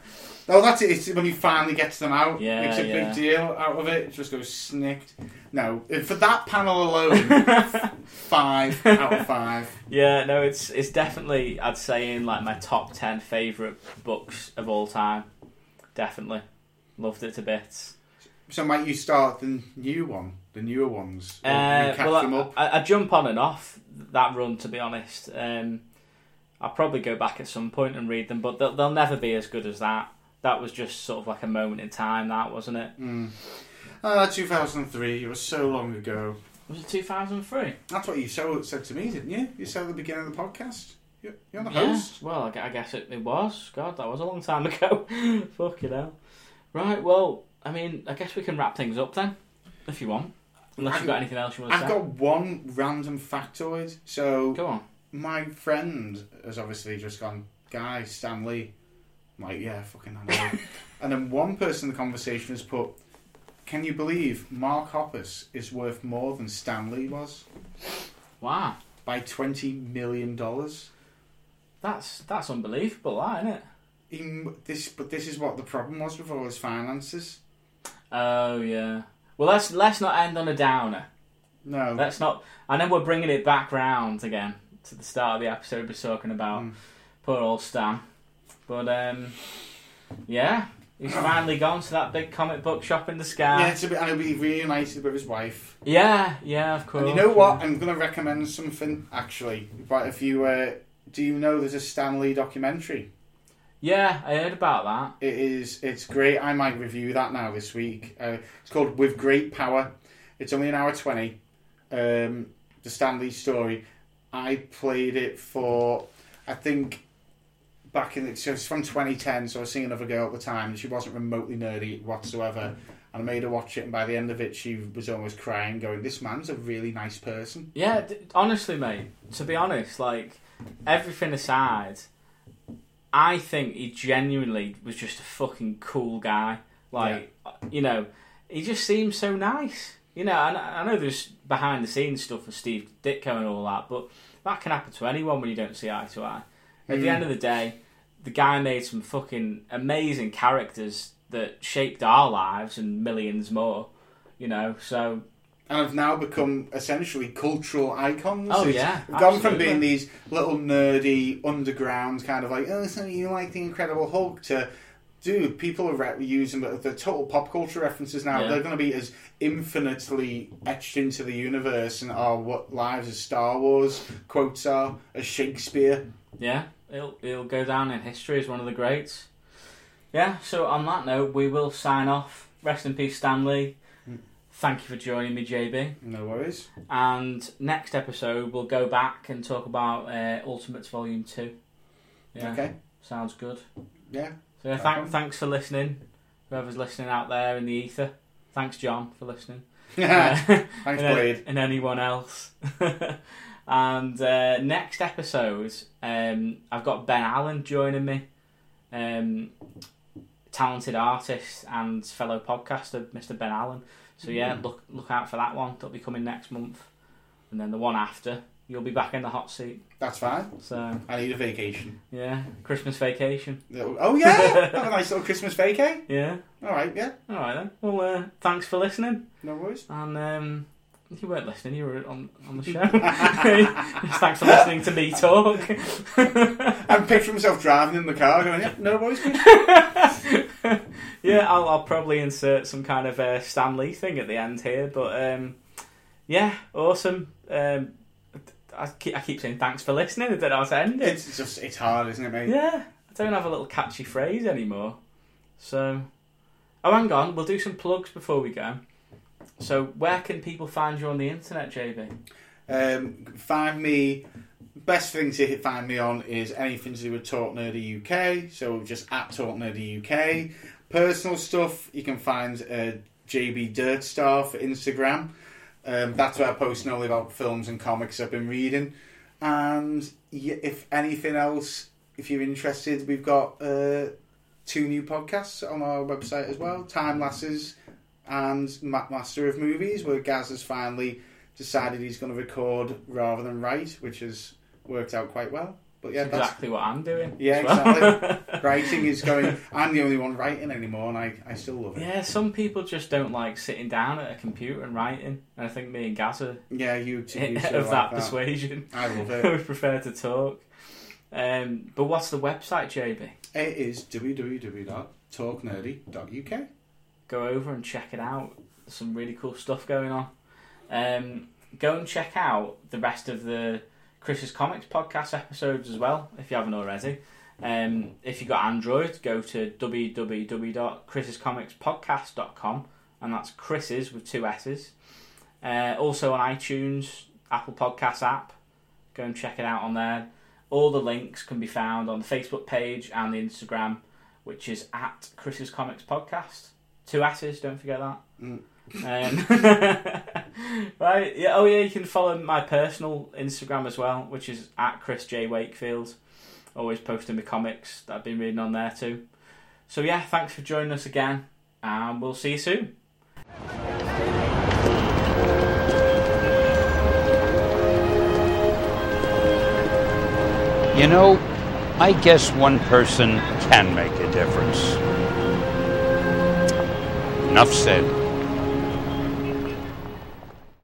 Oh, that's it. It's when he finally gets them out. Yeah, Makes a yeah. big deal out of it. It just goes snicked. No, for that panel alone, five out of five. Yeah, no, it's it's definitely I'd say in like my top ten favorite books of all time. Definitely loved it to bits. So might you start the new one, the newer ones? Uh, well, them I, up. I, I jump on and off that run to be honest. Um, I'll probably go back at some point and read them, but they'll, they'll never be as good as that. That was just sort of like a moment in time, that wasn't it? Ah, 2003. It was so long ago. Was it 2003? That's what you so said to me, didn't you? You said at the beginning of the podcast. You're, you're the Yeah. host. Well, I, I guess it, it was. God, that was a long time ago. Fucking hell. Right, well, I mean, I guess we can wrap things up then, if you want. Unless you've got anything else you want to say. I've got one random factoid. So Go on. my friend has obviously just gone, guy, Stan Lee. I'm like, yeah, fucking I know. and then one person in the conversation has put, can you believe Mark Hoppus is worth more than Stan Lee was? Wow. By $20 million. That's that's unbelievable, that, isn't it? He, this, but this is what the problem was with all his finances. Oh, yeah. Well, let's let's not end on a downer. No. Let's not. I know we're bringing it back round again to the start of the episode. We're talking about Mm. poor old Stan, but um, yeah, He's finally gone to that big comic book shop in the sky. Yeah, it's a bit, and he'll be reunited with his wife. yeah, yeah, of course. And you know what? I'm going to recommend something actually. But if you uh, do, you know there's a Stan Lee documentary. Yeah, I heard about that. It is. It's great. I might review that now this week. Uh, it's called With Great Power. It's only an hour twenty. Um, the Stan Lee story. I played it for. I think. Back in the, so it's from 2010, so I was seeing another girl at the time, and she wasn't remotely nerdy whatsoever. And I made her watch it, and by the end of it, she was almost crying, going, "This man's a really nice person." Yeah, d- honestly, mate. To be honest, like everything aside, I think he genuinely was just a fucking cool guy. Like, you know, he just seems so nice. You know, and I I know there's behind the scenes stuff with Steve Ditko and all that, but that can happen to anyone when you don't see eye to eye. At the Mm. end of the day, the guy made some fucking amazing characters that shaped our lives and millions more. You know, so and have now become essentially cultural icons. Oh, It's yeah, gone from being these little nerdy underground kind of like, oh, so you like the Incredible Hulk to. Dude, people are re- using the, the total pop culture references now. Yeah. They're going to be as infinitely etched into the universe and are what lives as Star Wars quotes are as Shakespeare. Yeah, he'll he'll go down in history as one of the greats. Yeah. So on that note, we will sign off. Rest in peace, Stan Lee. Thank you for joining me, JB. No worries. And next episode, we'll go back and talk about uh, Ultimates Volume Two. Yeah, Okay. sounds good. Yeah. So yeah, thank, thanks for listening. Whoever's listening out there in the ether, thanks, John, for listening. Thanks, Uh, and, Blade. and anyone else. and uh, next episode, um, I've got Ben Allen joining me, um, talented artist and fellow podcaster, Mr. Ben Allen. So yeah, Mm. look look out for that one. That'll be coming next month, and then the one after, you'll be back in the hot seat. That's fine. So I need a vacation. yeah, Christmas vacation. Oh, yeah. Have a nice little Christmas vacay. Yeah. All right, yeah. All right then. Well, uh, thanks for listening. No worries. And um, you weren't listening; you were on on the show. Thanks for listening to me talk. I'm picturing myself driving in the car going, yeah, no worries. Yeah, I'll, I'll probably insert some kind of uh, Stan Lee thing at the end here, but um, yeah, awesome. Um, I keep, I keep saying thanks for listening. I don't know how to end it. It's just, it's hard, isn't it, mate? Yeah, I don't have a little catchy phrase anymore. So, oh, hang on, we'll do some plugs before we go. So, where can people find you on the internet, JB? Um, find me. Best thing to find me on is anything to do with Talk Nerdy UK. So just at Talk Nerdy UK. Personal stuff you can find uh, JB Dirt Star for Instagram. Um, that's where I post only about films and comics I've been reading. And if anything else, if you're interested, we've got uh, two new podcasts on our website as well. Time Lasses and Ma- Master of Movies, where Gaz has finally decided he's going to record rather than write, which has worked out quite well. But yeah, That's exactly what I'm doing. Yeah, well. exactly. writing is going. I'm the only one writing anymore, and I, I still love it. yeah, some people just don't like sitting down at a computer and writing, and I think me and Gaz are Yeah, you, two you of sort of that persuasion. I love it. we prefer to talk. Um, but what's the website, JB? It is www.talknerdy.uk. Go over and check it out. There's some really cool stuff going on. Um, go and check out the rest of the Chris's Comics podcast episodes as well, if you haven't already. Um, if you've got Android, go to www.chrisscomicspodcast.com, and that's Chris's with two S's. Uh, also on iTunes, Apple Podcast app. Go and check it out on there. All the links can be found on the Facebook page and the Instagram, which is at Chris's Comics Podcast. Two S's, don't forget that. Mm. Um, right, yeah. Oh, yeah. You can follow my personal Instagram as well, which is at Chris J Wakefield. Always posting the comics that I've been reading on there too. So yeah, thanks for joining us again, and we'll see you soon. You know, I guess one person can make a difference. Enough said.